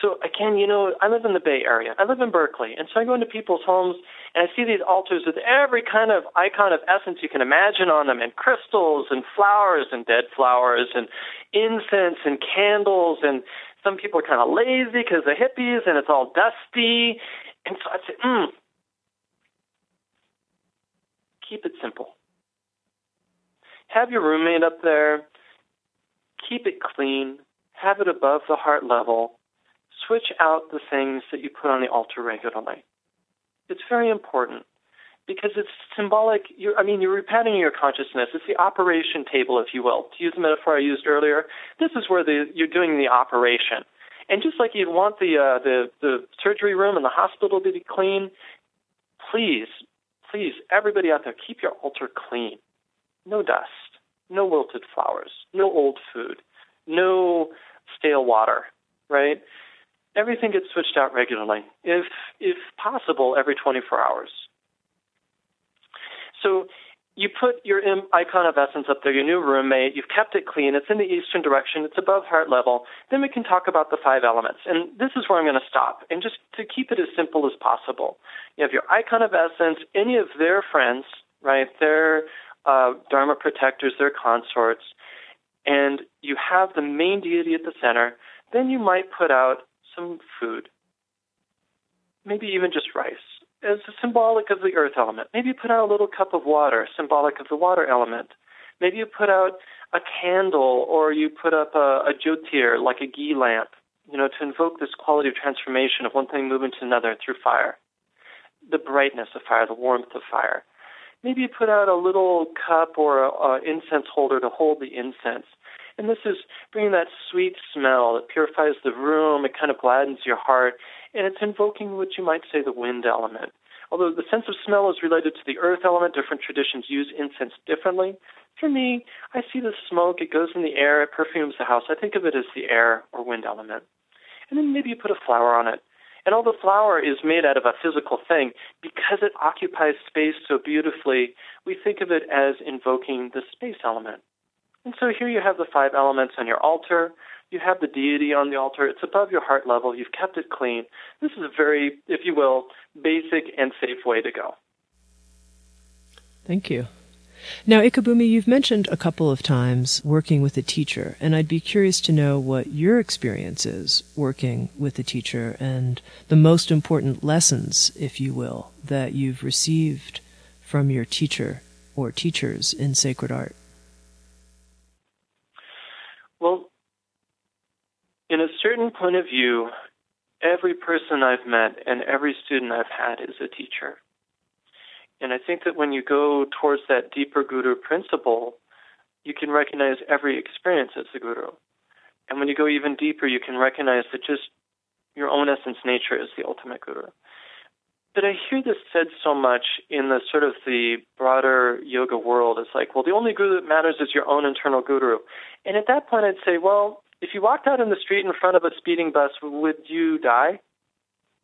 So again, you know, I live in the Bay Area. I live in Berkeley, and so I go into people's homes and I see these altars with every kind of icon of essence you can imagine on them, and crystals and flowers and dead flowers and incense and candles. And some people are kind of lazy because they're hippies, and it's all dusty. And so I say, hmm, keep it simple. Have your roommate up there keep it clean, have it above the heart level, switch out the things that you put on the altar regularly. It's very important because it's symbolic. You're, I mean, you're repattering your consciousness. It's the operation table, if you will. To use the metaphor I used earlier, this is where the, you're doing the operation. And just like you'd want the, uh, the the surgery room and the hospital to be clean, please, please, everybody out there, keep your altar clean. No dust no wilted flowers, no old food, no stale water, right? Everything gets switched out regularly, if if possible, every 24 hours. So you put your icon of essence up there, your new roommate, you've kept it clean, it's in the eastern direction, it's above heart level, then we can talk about the five elements. And this is where I'm going to stop. And just to keep it as simple as possible, you have your icon of essence, any of their friends, right, their uh, Dharma protectors, their consorts, and you have the main deity at the center, then you might put out some food, maybe even just rice, as symbolic of the earth element. Maybe you put out a little cup of water, symbolic of the water element. Maybe you put out a candle or you put up a, a jyotir, like a ghee lamp, you know, to invoke this quality of transformation of one thing moving to another through fire. The brightness of fire, the warmth of fire maybe you put out a little cup or an incense holder to hold the incense. And this is bringing that sweet smell that purifies the room, it kind of gladdens your heart, and it's invoking what you might say the wind element. Although the sense of smell is related to the earth element, different traditions use incense differently. For me, I see the smoke, it goes in the air, it perfumes the house. I think of it as the air or wind element. And then maybe you put a flower on it. And the flower is made out of a physical thing. Because it occupies space so beautifully, we think of it as invoking the space element. And so here you have the five elements on your altar. You have the deity on the altar. It's above your heart level. You've kept it clean. This is a very, if you will, basic and safe way to go. Thank you. Now, Ekabhumi, you've mentioned a couple of times working with a teacher, and I'd be curious to know what your experience is working with a teacher and the most important lessons, if you will, that you've received from your teacher or teachers in sacred art. Well, in a certain point of view, every person I've met and every student I've had is a teacher. And I think that when you go towards that deeper guru principle, you can recognize every experience as a guru. And when you go even deeper, you can recognize that just your own essence nature is the ultimate guru. But I hear this said so much in the sort of the broader yoga world. It's like, well, the only guru that matters is your own internal guru. And at that point, I'd say, well, if you walked out in the street in front of a speeding bus, would you die?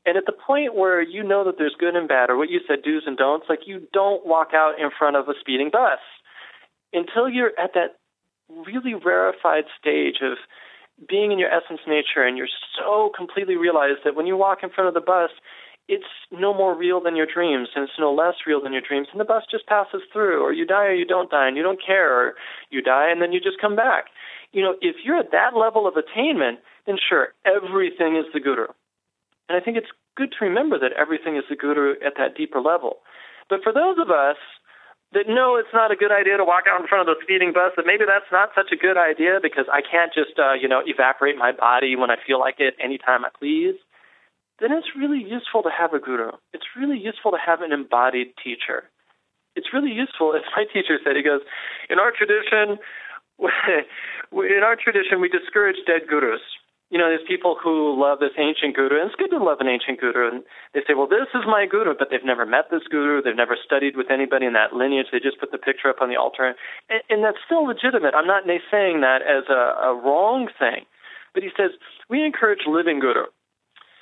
And at the point where you know that there's good and bad, or what you said, do's and don'ts, like you don't walk out in front of a speeding bus until you're at that really rarefied stage of being in your essence nature and you're so completely realized that when you walk in front of the bus, it's no more real than your dreams and it's no less real than your dreams and the bus just passes through or you die or you don't die and you don't care or you die and then you just come back. You know, if you're at that level of attainment, then sure, everything is the guru. And I think it's good to remember that everything is the guru at that deeper level. But for those of us that know it's not a good idea to walk out in front of the speeding bus, that maybe that's not such a good idea because I can't just, uh, you know, evaporate my body when I feel like it anytime I please, then it's really useful to have a guru. It's really useful to have an embodied teacher. It's really useful, as my teacher said, he goes, in our tradition, in our tradition, we discourage dead gurus you know, there's people who love this ancient guru, and it's good to love an ancient guru. And they say, well, this is my guru, but they've never met this guru. They've never studied with anybody in that lineage. They just put the picture up on the altar. And, and that's still legitimate. I'm not saying that as a, a wrong thing. But he says, we encourage living guru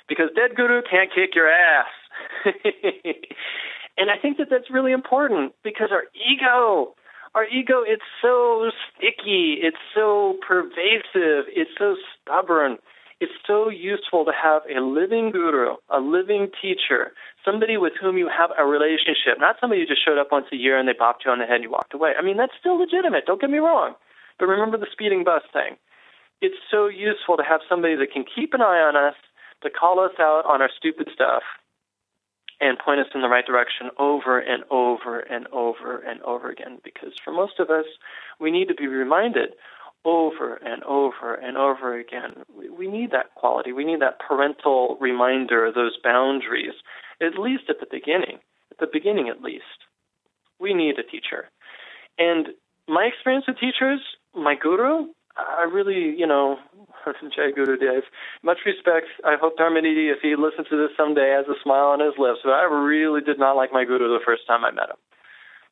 because dead guru can't kick your ass. and I think that that's really important because our ego our ego it's so sticky. It's so pervasive. It's so stubborn. It's so useful to have a living guru a living teacher somebody with whom you have a relationship not somebody who just showed up once a year and they bopped you on the head and you walked away. I mean that's still legitimate. Don't get me wrong. But remember the speeding bus thing. It's so useful to have somebody that can keep an eye on us to call us out on our stupid stuff and point us in the right direction over and over and over and over again. Because for most of us, we need to be reminded over and over and over again. We need that quality. We need that parental reminder, those boundaries, at least at the beginning. At the beginning, at least. We need a teacher. And my experience with teachers, my guru, I really, you know, Jai Guru Dev, much respect. I hope Dharmanidhi, if he listens to this someday, has a smile on his lips. But I really did not like my guru the first time I met him.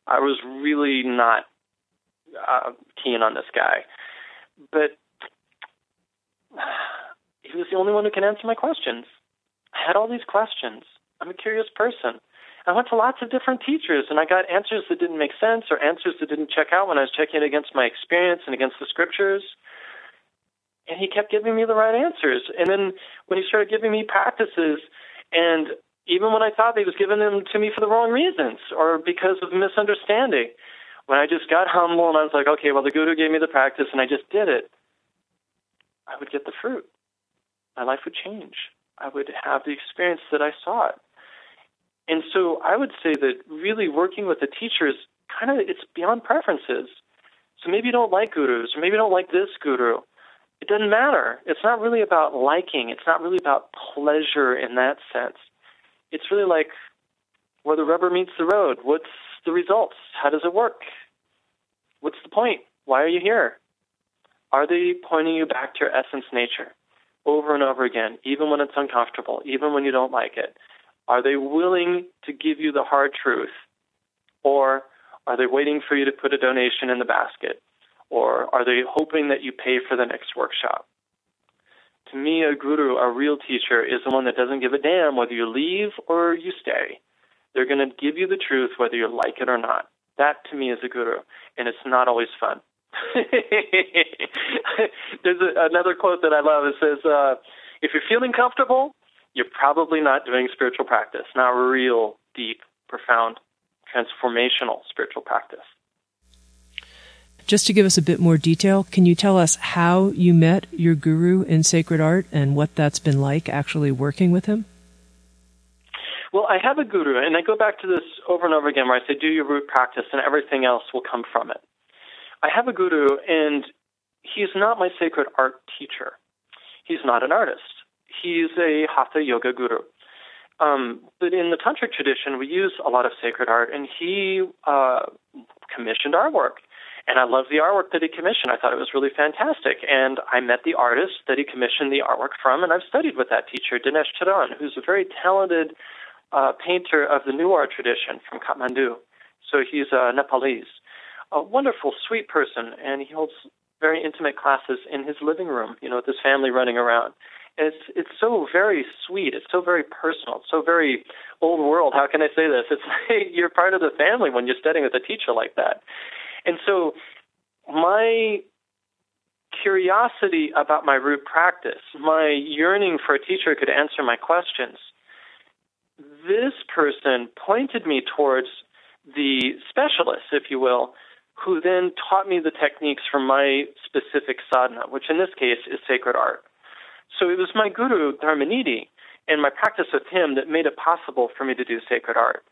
I was really not uh, keen on this guy. But he was the only one who can answer my questions. I had all these questions. I'm a curious person. I went to lots of different teachers and I got answers that didn't make sense or answers that didn't check out when I was checking it against my experience and against the scriptures. And he kept giving me the right answers. And then when he started giving me practices, and even when I thought he was giving them to me for the wrong reasons or because of misunderstanding, when I just got humble and I was like, okay, well, the Guru gave me the practice and I just did it, I would get the fruit. My life would change. I would have the experience that I sought. And so I would say that really working with the teachers kind of it's beyond preferences. So maybe you don't like gurus, or maybe you don't like this guru. It doesn't matter. It's not really about liking. It's not really about pleasure in that sense. It's really like where the rubber meets the road. What's the results? How does it work? What's the point? Why are you here? Are they pointing you back to your essence nature over and over again, even when it's uncomfortable, even when you don't like it? Are they willing to give you the hard truth? Or are they waiting for you to put a donation in the basket? Or are they hoping that you pay for the next workshop? To me, a guru, a real teacher, is the one that doesn't give a damn whether you leave or you stay. They're going to give you the truth whether you like it or not. That to me is a guru, and it's not always fun. There's a, another quote that I love. It says, uh, "If you're feeling comfortable, you're probably not doing spiritual practice, not real, deep, profound, transformational spiritual practice. just to give us a bit more detail, can you tell us how you met your guru in sacred art and what that's been like actually working with him? Well, I have a guru, and I go back to this over and over again where I say, do your root practice, and everything else will come from it. I have a guru, and he's not my sacred art teacher. He's not an artist. He's a hatha yoga guru. Um, but in the tantric tradition, we use a lot of sacred art, and he uh, commissioned artwork. And I love the artwork that he commissioned. I thought it was really fantastic. And I met the artist that he commissioned the artwork from, and I've studied with that teacher, Dinesh Charan, who's a very talented uh, painter of the Newar tradition from Kathmandu. So he's a Nepalese. A wonderful, sweet person, and he holds very intimate classes in his living room, you know, with his family running around. It's it's so very sweet. It's so very personal. It's so very old world. How can I say this? It's like you're part of the family when you're studying with a teacher like that. And so my curiosity about my root practice, my yearning for a teacher who could answer my questions, this person pointed me towards the specialist, if you will, who then taught me the techniques for my specific sadhana, which in this case is sacred art. So it was my guru, Dharmanidhi, and my practice with him that made it possible for me to do sacred art.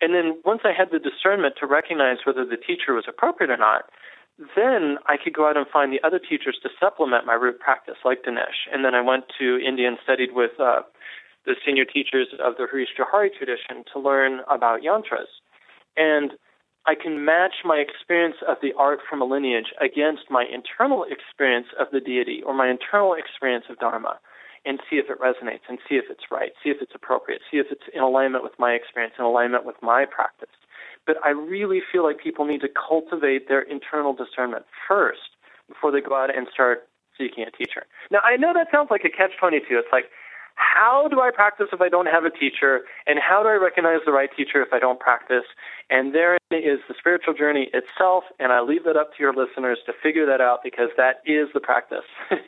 And then once I had the discernment to recognize whether the teacher was appropriate or not, then I could go out and find the other teachers to supplement my root practice, like Dinesh. And then I went to India and studied with uh, the senior teachers of the Harish Johari tradition to learn about yantras. And I can match my experience of the art from a lineage against my internal experience of the deity or my internal experience of Dharma and see if it resonates and see if it's right, see if it's appropriate, see if it's in alignment with my experience, in alignment with my practice. But I really feel like people need to cultivate their internal discernment first before they go out and start seeking a teacher. Now, I know that sounds like a catch 22. It's like, how do I practice if I don't have a teacher? And how do I recognize the right teacher if I don't practice? And there is the spiritual journey itself, and I leave that up to your listeners to figure that out because that is the practice.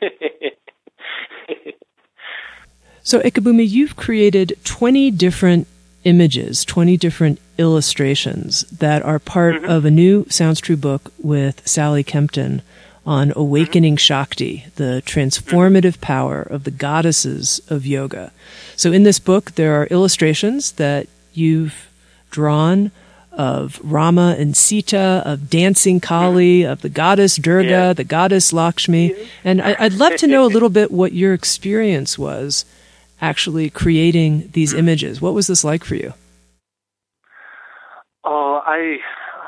so, Ekabhumi, you've created 20 different images, 20 different illustrations that are part mm-hmm. of a new Sounds True book with Sally Kempton on awakening Shakti, the transformative power of the goddesses of yoga. So in this book, there are illustrations that you've drawn of Rama and Sita, of dancing Kali, of the goddess Durga, yeah. the goddess Lakshmi. And I, would love to know a little bit what your experience was actually creating these images. What was this like for you? Oh, I,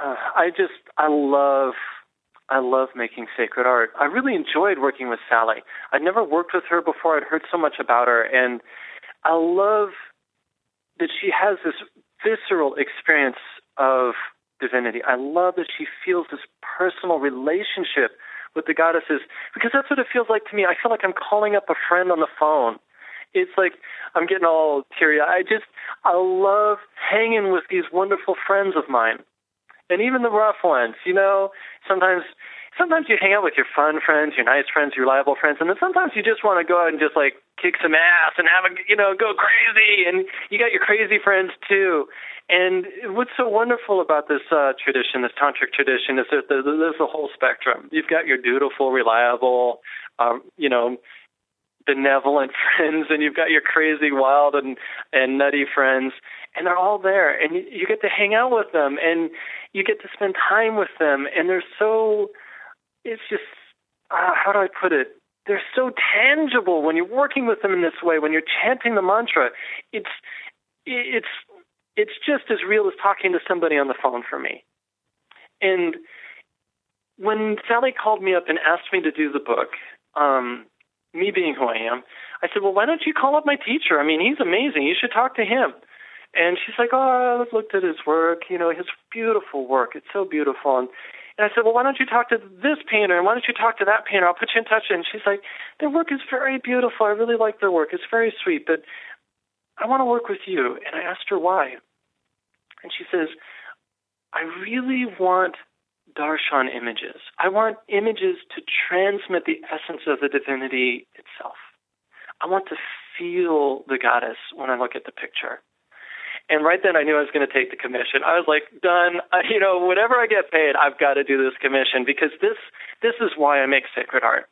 uh, I just, I love I love making sacred art. I really enjoyed working with Sally. I'd never worked with her before. I'd heard so much about her, and I love that she has this visceral experience of divinity. I love that she feels this personal relationship with the goddesses because that's what it feels like to me. I feel like I'm calling up a friend on the phone. It's like I'm getting all teary. I just I love hanging with these wonderful friends of mine and even the rough ones. You know, sometimes sometimes you hang out with your fun friends, your nice friends, your reliable friends, and then sometimes you just want to go out and just like kick some ass and have a you know go crazy, and you got your crazy friends too. And what's so wonderful about this uh, tradition, this tantric tradition, is that there's a whole spectrum. You've got your dutiful, reliable, um, you know, benevolent friends, and you've got your crazy, wild, and and nutty friends, and they're all there, and you, you get to hang out with them, and you get to spend time with them, and they're so. It's just uh, how do I put it? They're so tangible when you're working with them in this way. When you're chanting the mantra, it's it's it's just as real as talking to somebody on the phone for me. And when Sally called me up and asked me to do the book, um, me being who I am, I said, "Well, why don't you call up my teacher? I mean, he's amazing. You should talk to him." And she's like, oh, I've looked at his work, you know, his beautiful work. It's so beautiful. And, and I said, well, why don't you talk to this painter? And why don't you talk to that painter? I'll put you in touch. And she's like, their work is very beautiful. I really like their work. It's very sweet, but I want to work with you. And I asked her why. And she says, I really want darshan images. I want images to transmit the essence of the divinity itself. I want to feel the goddess when I look at the picture. And right then I knew I was going to take the commission. I was like, done. I, you know, whatever I get paid, I've got to do this commission because this this is why I make sacred art.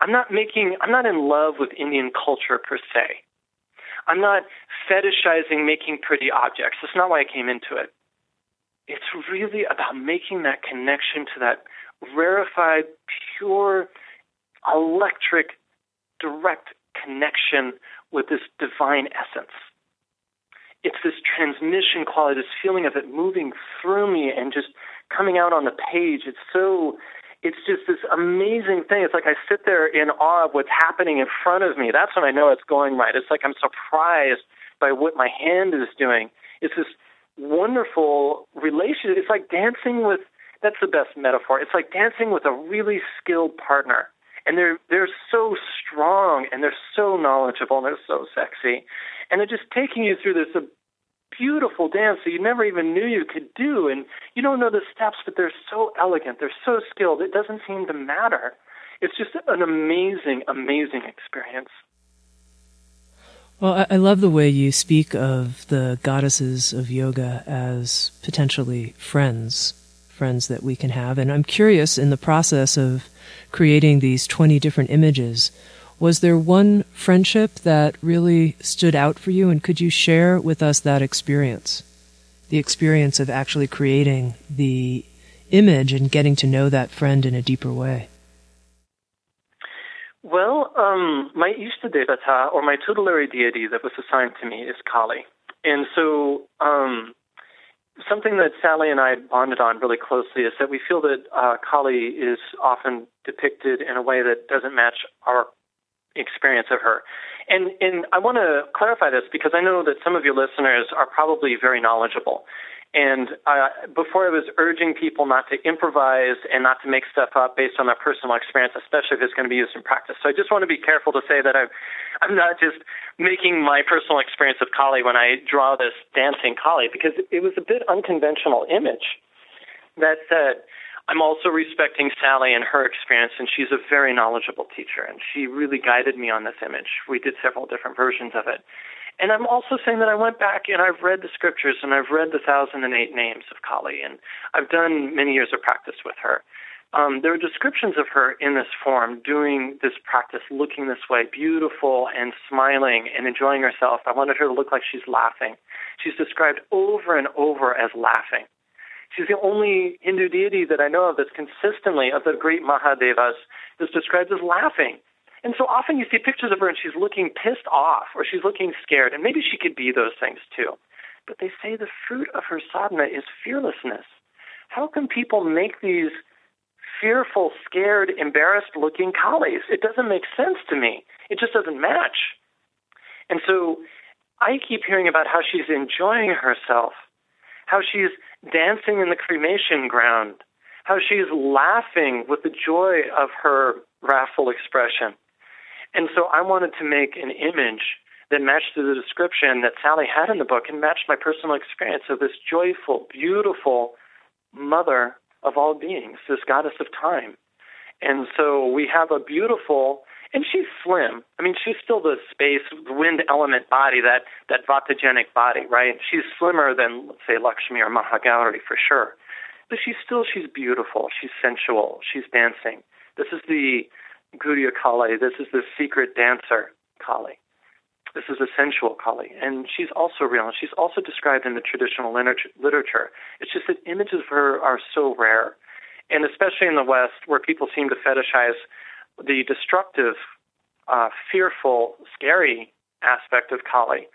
I'm not making I'm not in love with Indian culture per se. I'm not fetishizing making pretty objects. That's not why I came into it. It's really about making that connection to that rarefied, pure, electric, direct connection with this divine essence. It's this transmission quality, this feeling of it moving through me and just coming out on the page. It's so, it's just this amazing thing. It's like I sit there in awe of what's happening in front of me. That's when I know it's going right. It's like I'm surprised by what my hand is doing. It's this wonderful relationship. It's like dancing with, that's the best metaphor. It's like dancing with a really skilled partner and they're they're so strong and they're so knowledgeable and they're so sexy, and they're just taking you through this uh, beautiful dance that you never even knew you could do, and you don't know the steps, but they're so elegant, they're so skilled, it doesn't seem to matter. It's just an amazing, amazing experience. Well, I love the way you speak of the goddesses of yoga as potentially friends, friends that we can have. And I'm curious in the process of creating these 20 different images. Was there one friendship that really stood out for you? And could you share with us that experience? The experience of actually creating the image and getting to know that friend in a deeper way? Well, um, my Ishtadevata, or my tutelary deity that was assigned to me, is Kali. And so um, something that Sally and I bonded on really closely is that we feel that uh, Kali is often depicted in a way that doesn't match our experience of her. And, and I want to clarify this because I know that some of your listeners are probably very knowledgeable. And uh, before I was urging people not to improvise and not to make stuff up based on their personal experience, especially if it's going to be used in practice. So I just want to be careful to say that I'm, I'm not just making my personal experience of Kali when I draw this dancing Kali because it was a bit unconventional image. That said, I'm also respecting Sally and her experience, and she's a very knowledgeable teacher, and she really guided me on this image. We did several different versions of it. And I'm also saying that I went back and I've read the scriptures and I've read the thousand and eight names of Kali, and I've done many years of practice with her. Um, there are descriptions of her in this form doing this practice, looking this way, beautiful and smiling and enjoying herself. I wanted her to look like she's laughing. She's described over and over as laughing. She's the only Hindu deity that I know of that's consistently, of the great Mahadevas, is described as laughing. And so often you see pictures of her and she's looking pissed off or she's looking scared, and maybe she could be those things too. But they say the fruit of her sadhana is fearlessness. How can people make these fearful, scared, embarrassed looking kalis? It doesn't make sense to me. It just doesn't match. And so I keep hearing about how she's enjoying herself, how she's dancing in the cremation ground, how she's laughing with the joy of her wrathful expression. And so I wanted to make an image that matched the description that Sally had in the book and matched my personal experience of this joyful, beautiful mother of all beings, this goddess of time. And so we have a beautiful, and she's slim. I mean, she's still the space, the wind element body, that, that vatagenic body, right? She's slimmer than, let's say, Lakshmi or Mahagauri for sure. But she's still, she's beautiful. She's sensual. She's dancing. This is the Guhya Kali. This is the secret dancer Kali. This is a sensual Kali. And she's also real. And she's also described in the traditional literature. It's just that images of her are so rare. And especially in the West, where people seem to fetishize the destructive, uh, fearful, scary aspect of Kali,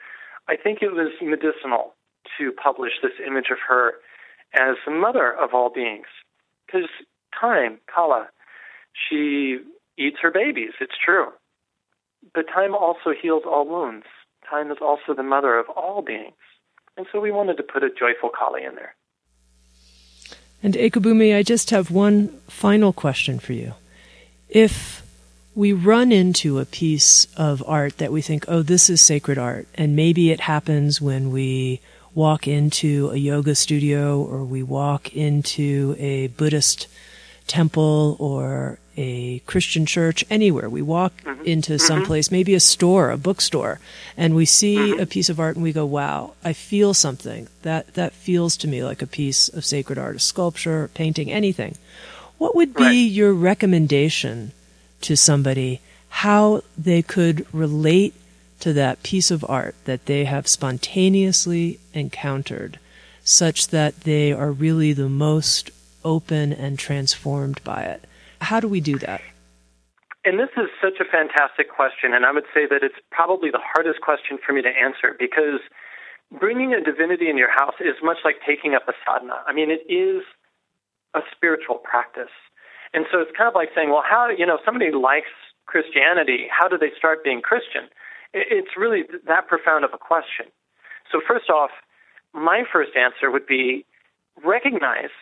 I think it was medicinal to publish this image of her as the mother of all beings. Because time, Kala, she eats her babies. It's true. But time also heals all wounds. Time is also the mother of all beings. And so we wanted to put a joyful Kali in there. And Ekabhumi, I just have one final question for you. If we run into a piece of art that we think, oh, this is sacred art, and maybe it happens when we walk into a yoga studio or we walk into a Buddhist temple or a Christian church, anywhere. We walk mm-hmm. into some mm-hmm. place, maybe a store, a bookstore, and we see mm-hmm. a piece of art and we go, wow, I feel something. That, that feels to me like a piece of sacred art, a sculpture, painting, anything. What would be right. your recommendation to somebody how they could relate to that piece of art that they have spontaneously encountered such that they are really the most open and transformed by it? How do we do that? And this is such a fantastic question, and I would say that it's probably the hardest question for me to answer because bringing a divinity in your house is much like taking up a sadhana. I mean, it is a spiritual practice. And so it's kind of like saying, well, how, you know, somebody likes Christianity, how do they start being Christian? It's really that profound of a question. So, first off, my first answer would be recognize,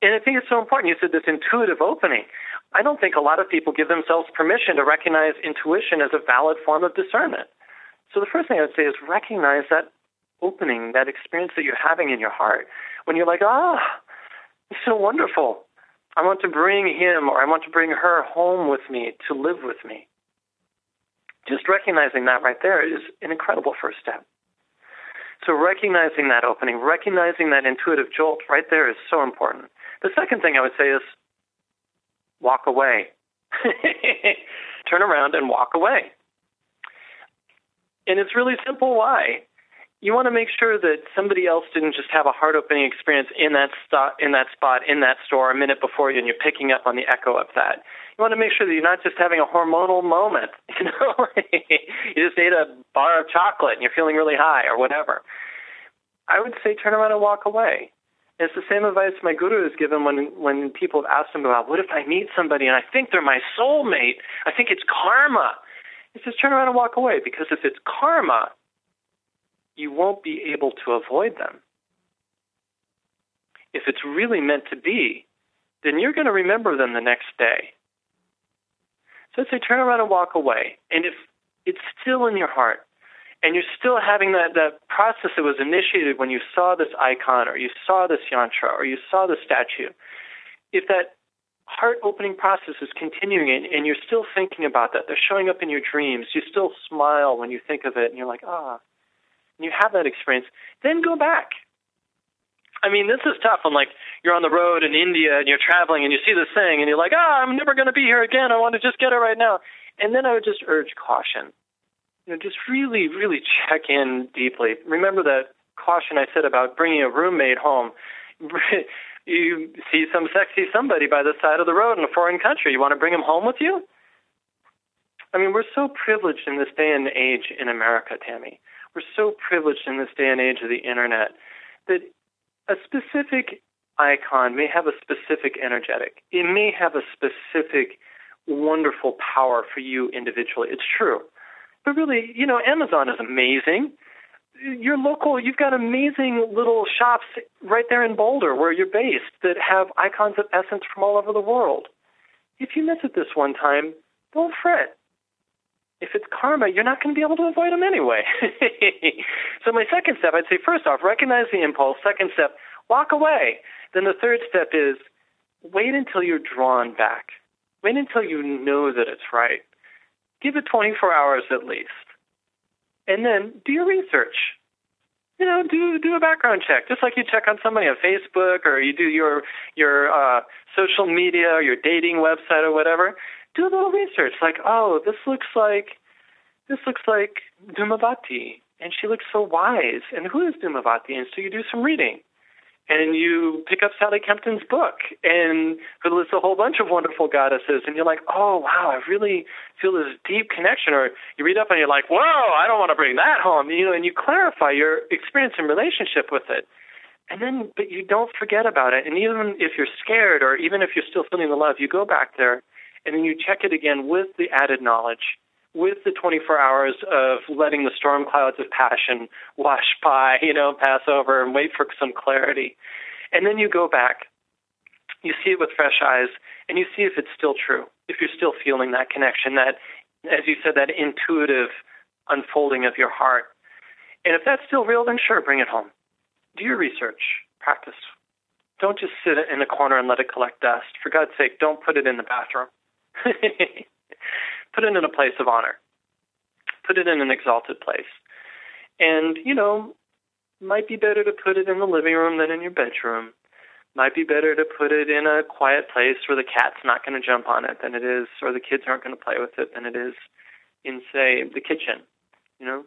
and I think it's so important. You said this intuitive opening. I don't think a lot of people give themselves permission to recognize intuition as a valid form of discernment. So, the first thing I would say is recognize that opening, that experience that you're having in your heart when you're like, ah, oh, it's so wonderful. I want to bring him or I want to bring her home with me to live with me. Just recognizing that right there is an incredible first step. So, recognizing that opening, recognizing that intuitive jolt right there is so important. The second thing I would say is walk away. Turn around and walk away. And it's really simple why you want to make sure that somebody else didn't just have a heart opening experience in that spot in that spot in that store a minute before you and you're picking up on the echo of that you want to make sure that you're not just having a hormonal moment you know you just ate a bar of chocolate and you're feeling really high or whatever i would say turn around and walk away it's the same advice my guru has given when when people have asked him about what if I meet somebody and I think they're my soulmate? I think it's karma. He says turn around and walk away because if it's karma, you won't be able to avoid them. If it's really meant to be, then you're going to remember them the next day. So I'd say turn around and walk away. And if it's still in your heart, and you're still having that, that process that was initiated when you saw this icon or you saw this yantra or you saw the statue, if that heart opening process is continuing and, and, you're still thinking about that, they're showing up in your dreams, you still smile when you think of it and you're like, ah, and you have that experience, then go back. I mean, this is tough. I'm like, you're on the road in India and you're traveling and you see this thing and you're like, ah, oh, I'm never going to be here again. I want to just get it right now. And then I would just urge caution. You know, just really, really check in deeply. Remember that caution I said about bringing a roommate home. you see some sexy somebody by the side of the road in a foreign country. You want to bring him home with you? I mean, we're so privileged in this day and age in America, Tami we're so privileged in this day and age of the internet that a specific icon may have a specific energetic. It may have a specific wonderful power for you individually. It's true. But really, you know, Amazon is amazing. Your local, you've got amazing little shops right there in Boulder where you're based that have icons of essence from all over the world. If you miss it this one time, don't fret if it's karma, you're not going to be able to avoid them anyway. so my second step, I'd say first off, recognize the impulse. Second step, walk away. Then the third step is wait until you're drawn back. Wait until you know that it's right. Give it 24 hours at least. And then do your research. You know, do do a background check, just like you check on somebody on Facebook or you do your your uh, social media or your dating website or whatever do a little research. Like, oh, this looks like this looks like Dhumavati, and she looks so wise. And who is Dhumavati? And so you do some reading, and you pick up Sally Kempton's book, and it lists a whole bunch of wonderful goddesses, and you're like, oh wow, I really feel this deep connection. Or you read up and you're like, whoa, I don't want to bring that home. You know, and you clarify your experience and relationship with it. And then, but you don't forget about it. And even if you're scared, or even if you're still feeling the love, you go back there and then you check it again with the added knowledge, with the 24 hours of letting the storm clouds of passion wash by, you know, pass over and wait for some clarity. And then you go back, you see it with fresh eyes, and you see if it's still true, if you're still feeling that connection, that, as you said, that intuitive unfolding of your heart. And if that's still real, then sure, bring it home. Do your research, practice. Don't just sit in a corner and let it collect dust. For God's sake, don't put it in the bathroom. put it in a place of honor. Put it in an exalted place. And, you know, might be better to put it in the living room than in your bedroom. Might be better to put it in a quiet place where the cat's not going to jump on it than it is, or the kids aren't going to play with it than it is in, say, the kitchen. You know,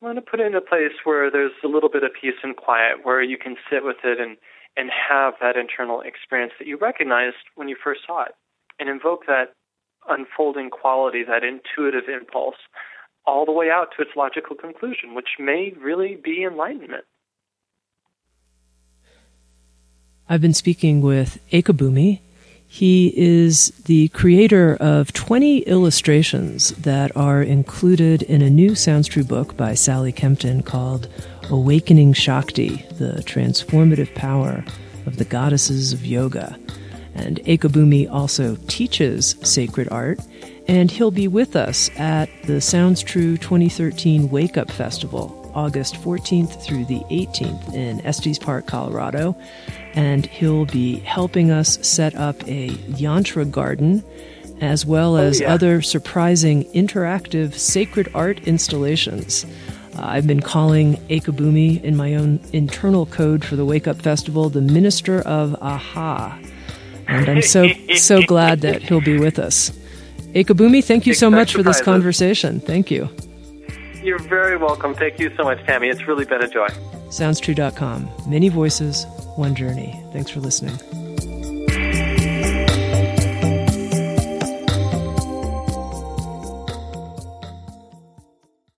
you want to put it in a place where there's a little bit of peace and quiet, where you can sit with it and and have that internal experience that you recognized when you first saw it, and invoke that unfolding quality, that intuitive impulse, all the way out to its logical conclusion, which may really be enlightenment. I've been speaking with Ekabhumi. He is the creator of 20 illustrations that are included in a new Sounds True book by Sally Kempton called Awakening Shakti, the transformative power of the goddesses of yoga. And Ekabhumi also teaches sacred art, and he'll be with us at the Sounds True 2013 Wake Up Festival, August 14th through the 18th in Estes Park, Colorado and he'll be helping us set up a yantra garden as well oh, as oh, yeah. other surprising interactive sacred art installations. Uh, I've been calling Ekabhumi in my own internal code for the Wake Up Festival the Minister of Aha. And I'm so so glad that he'll be with us. Ekabhumi, thank you so much for this conversation. Thank you. You're very welcome. Thank you so much, Tami. It's really been a joy. SoundsTrue.com. Many voices, one journey. Thanks for listening.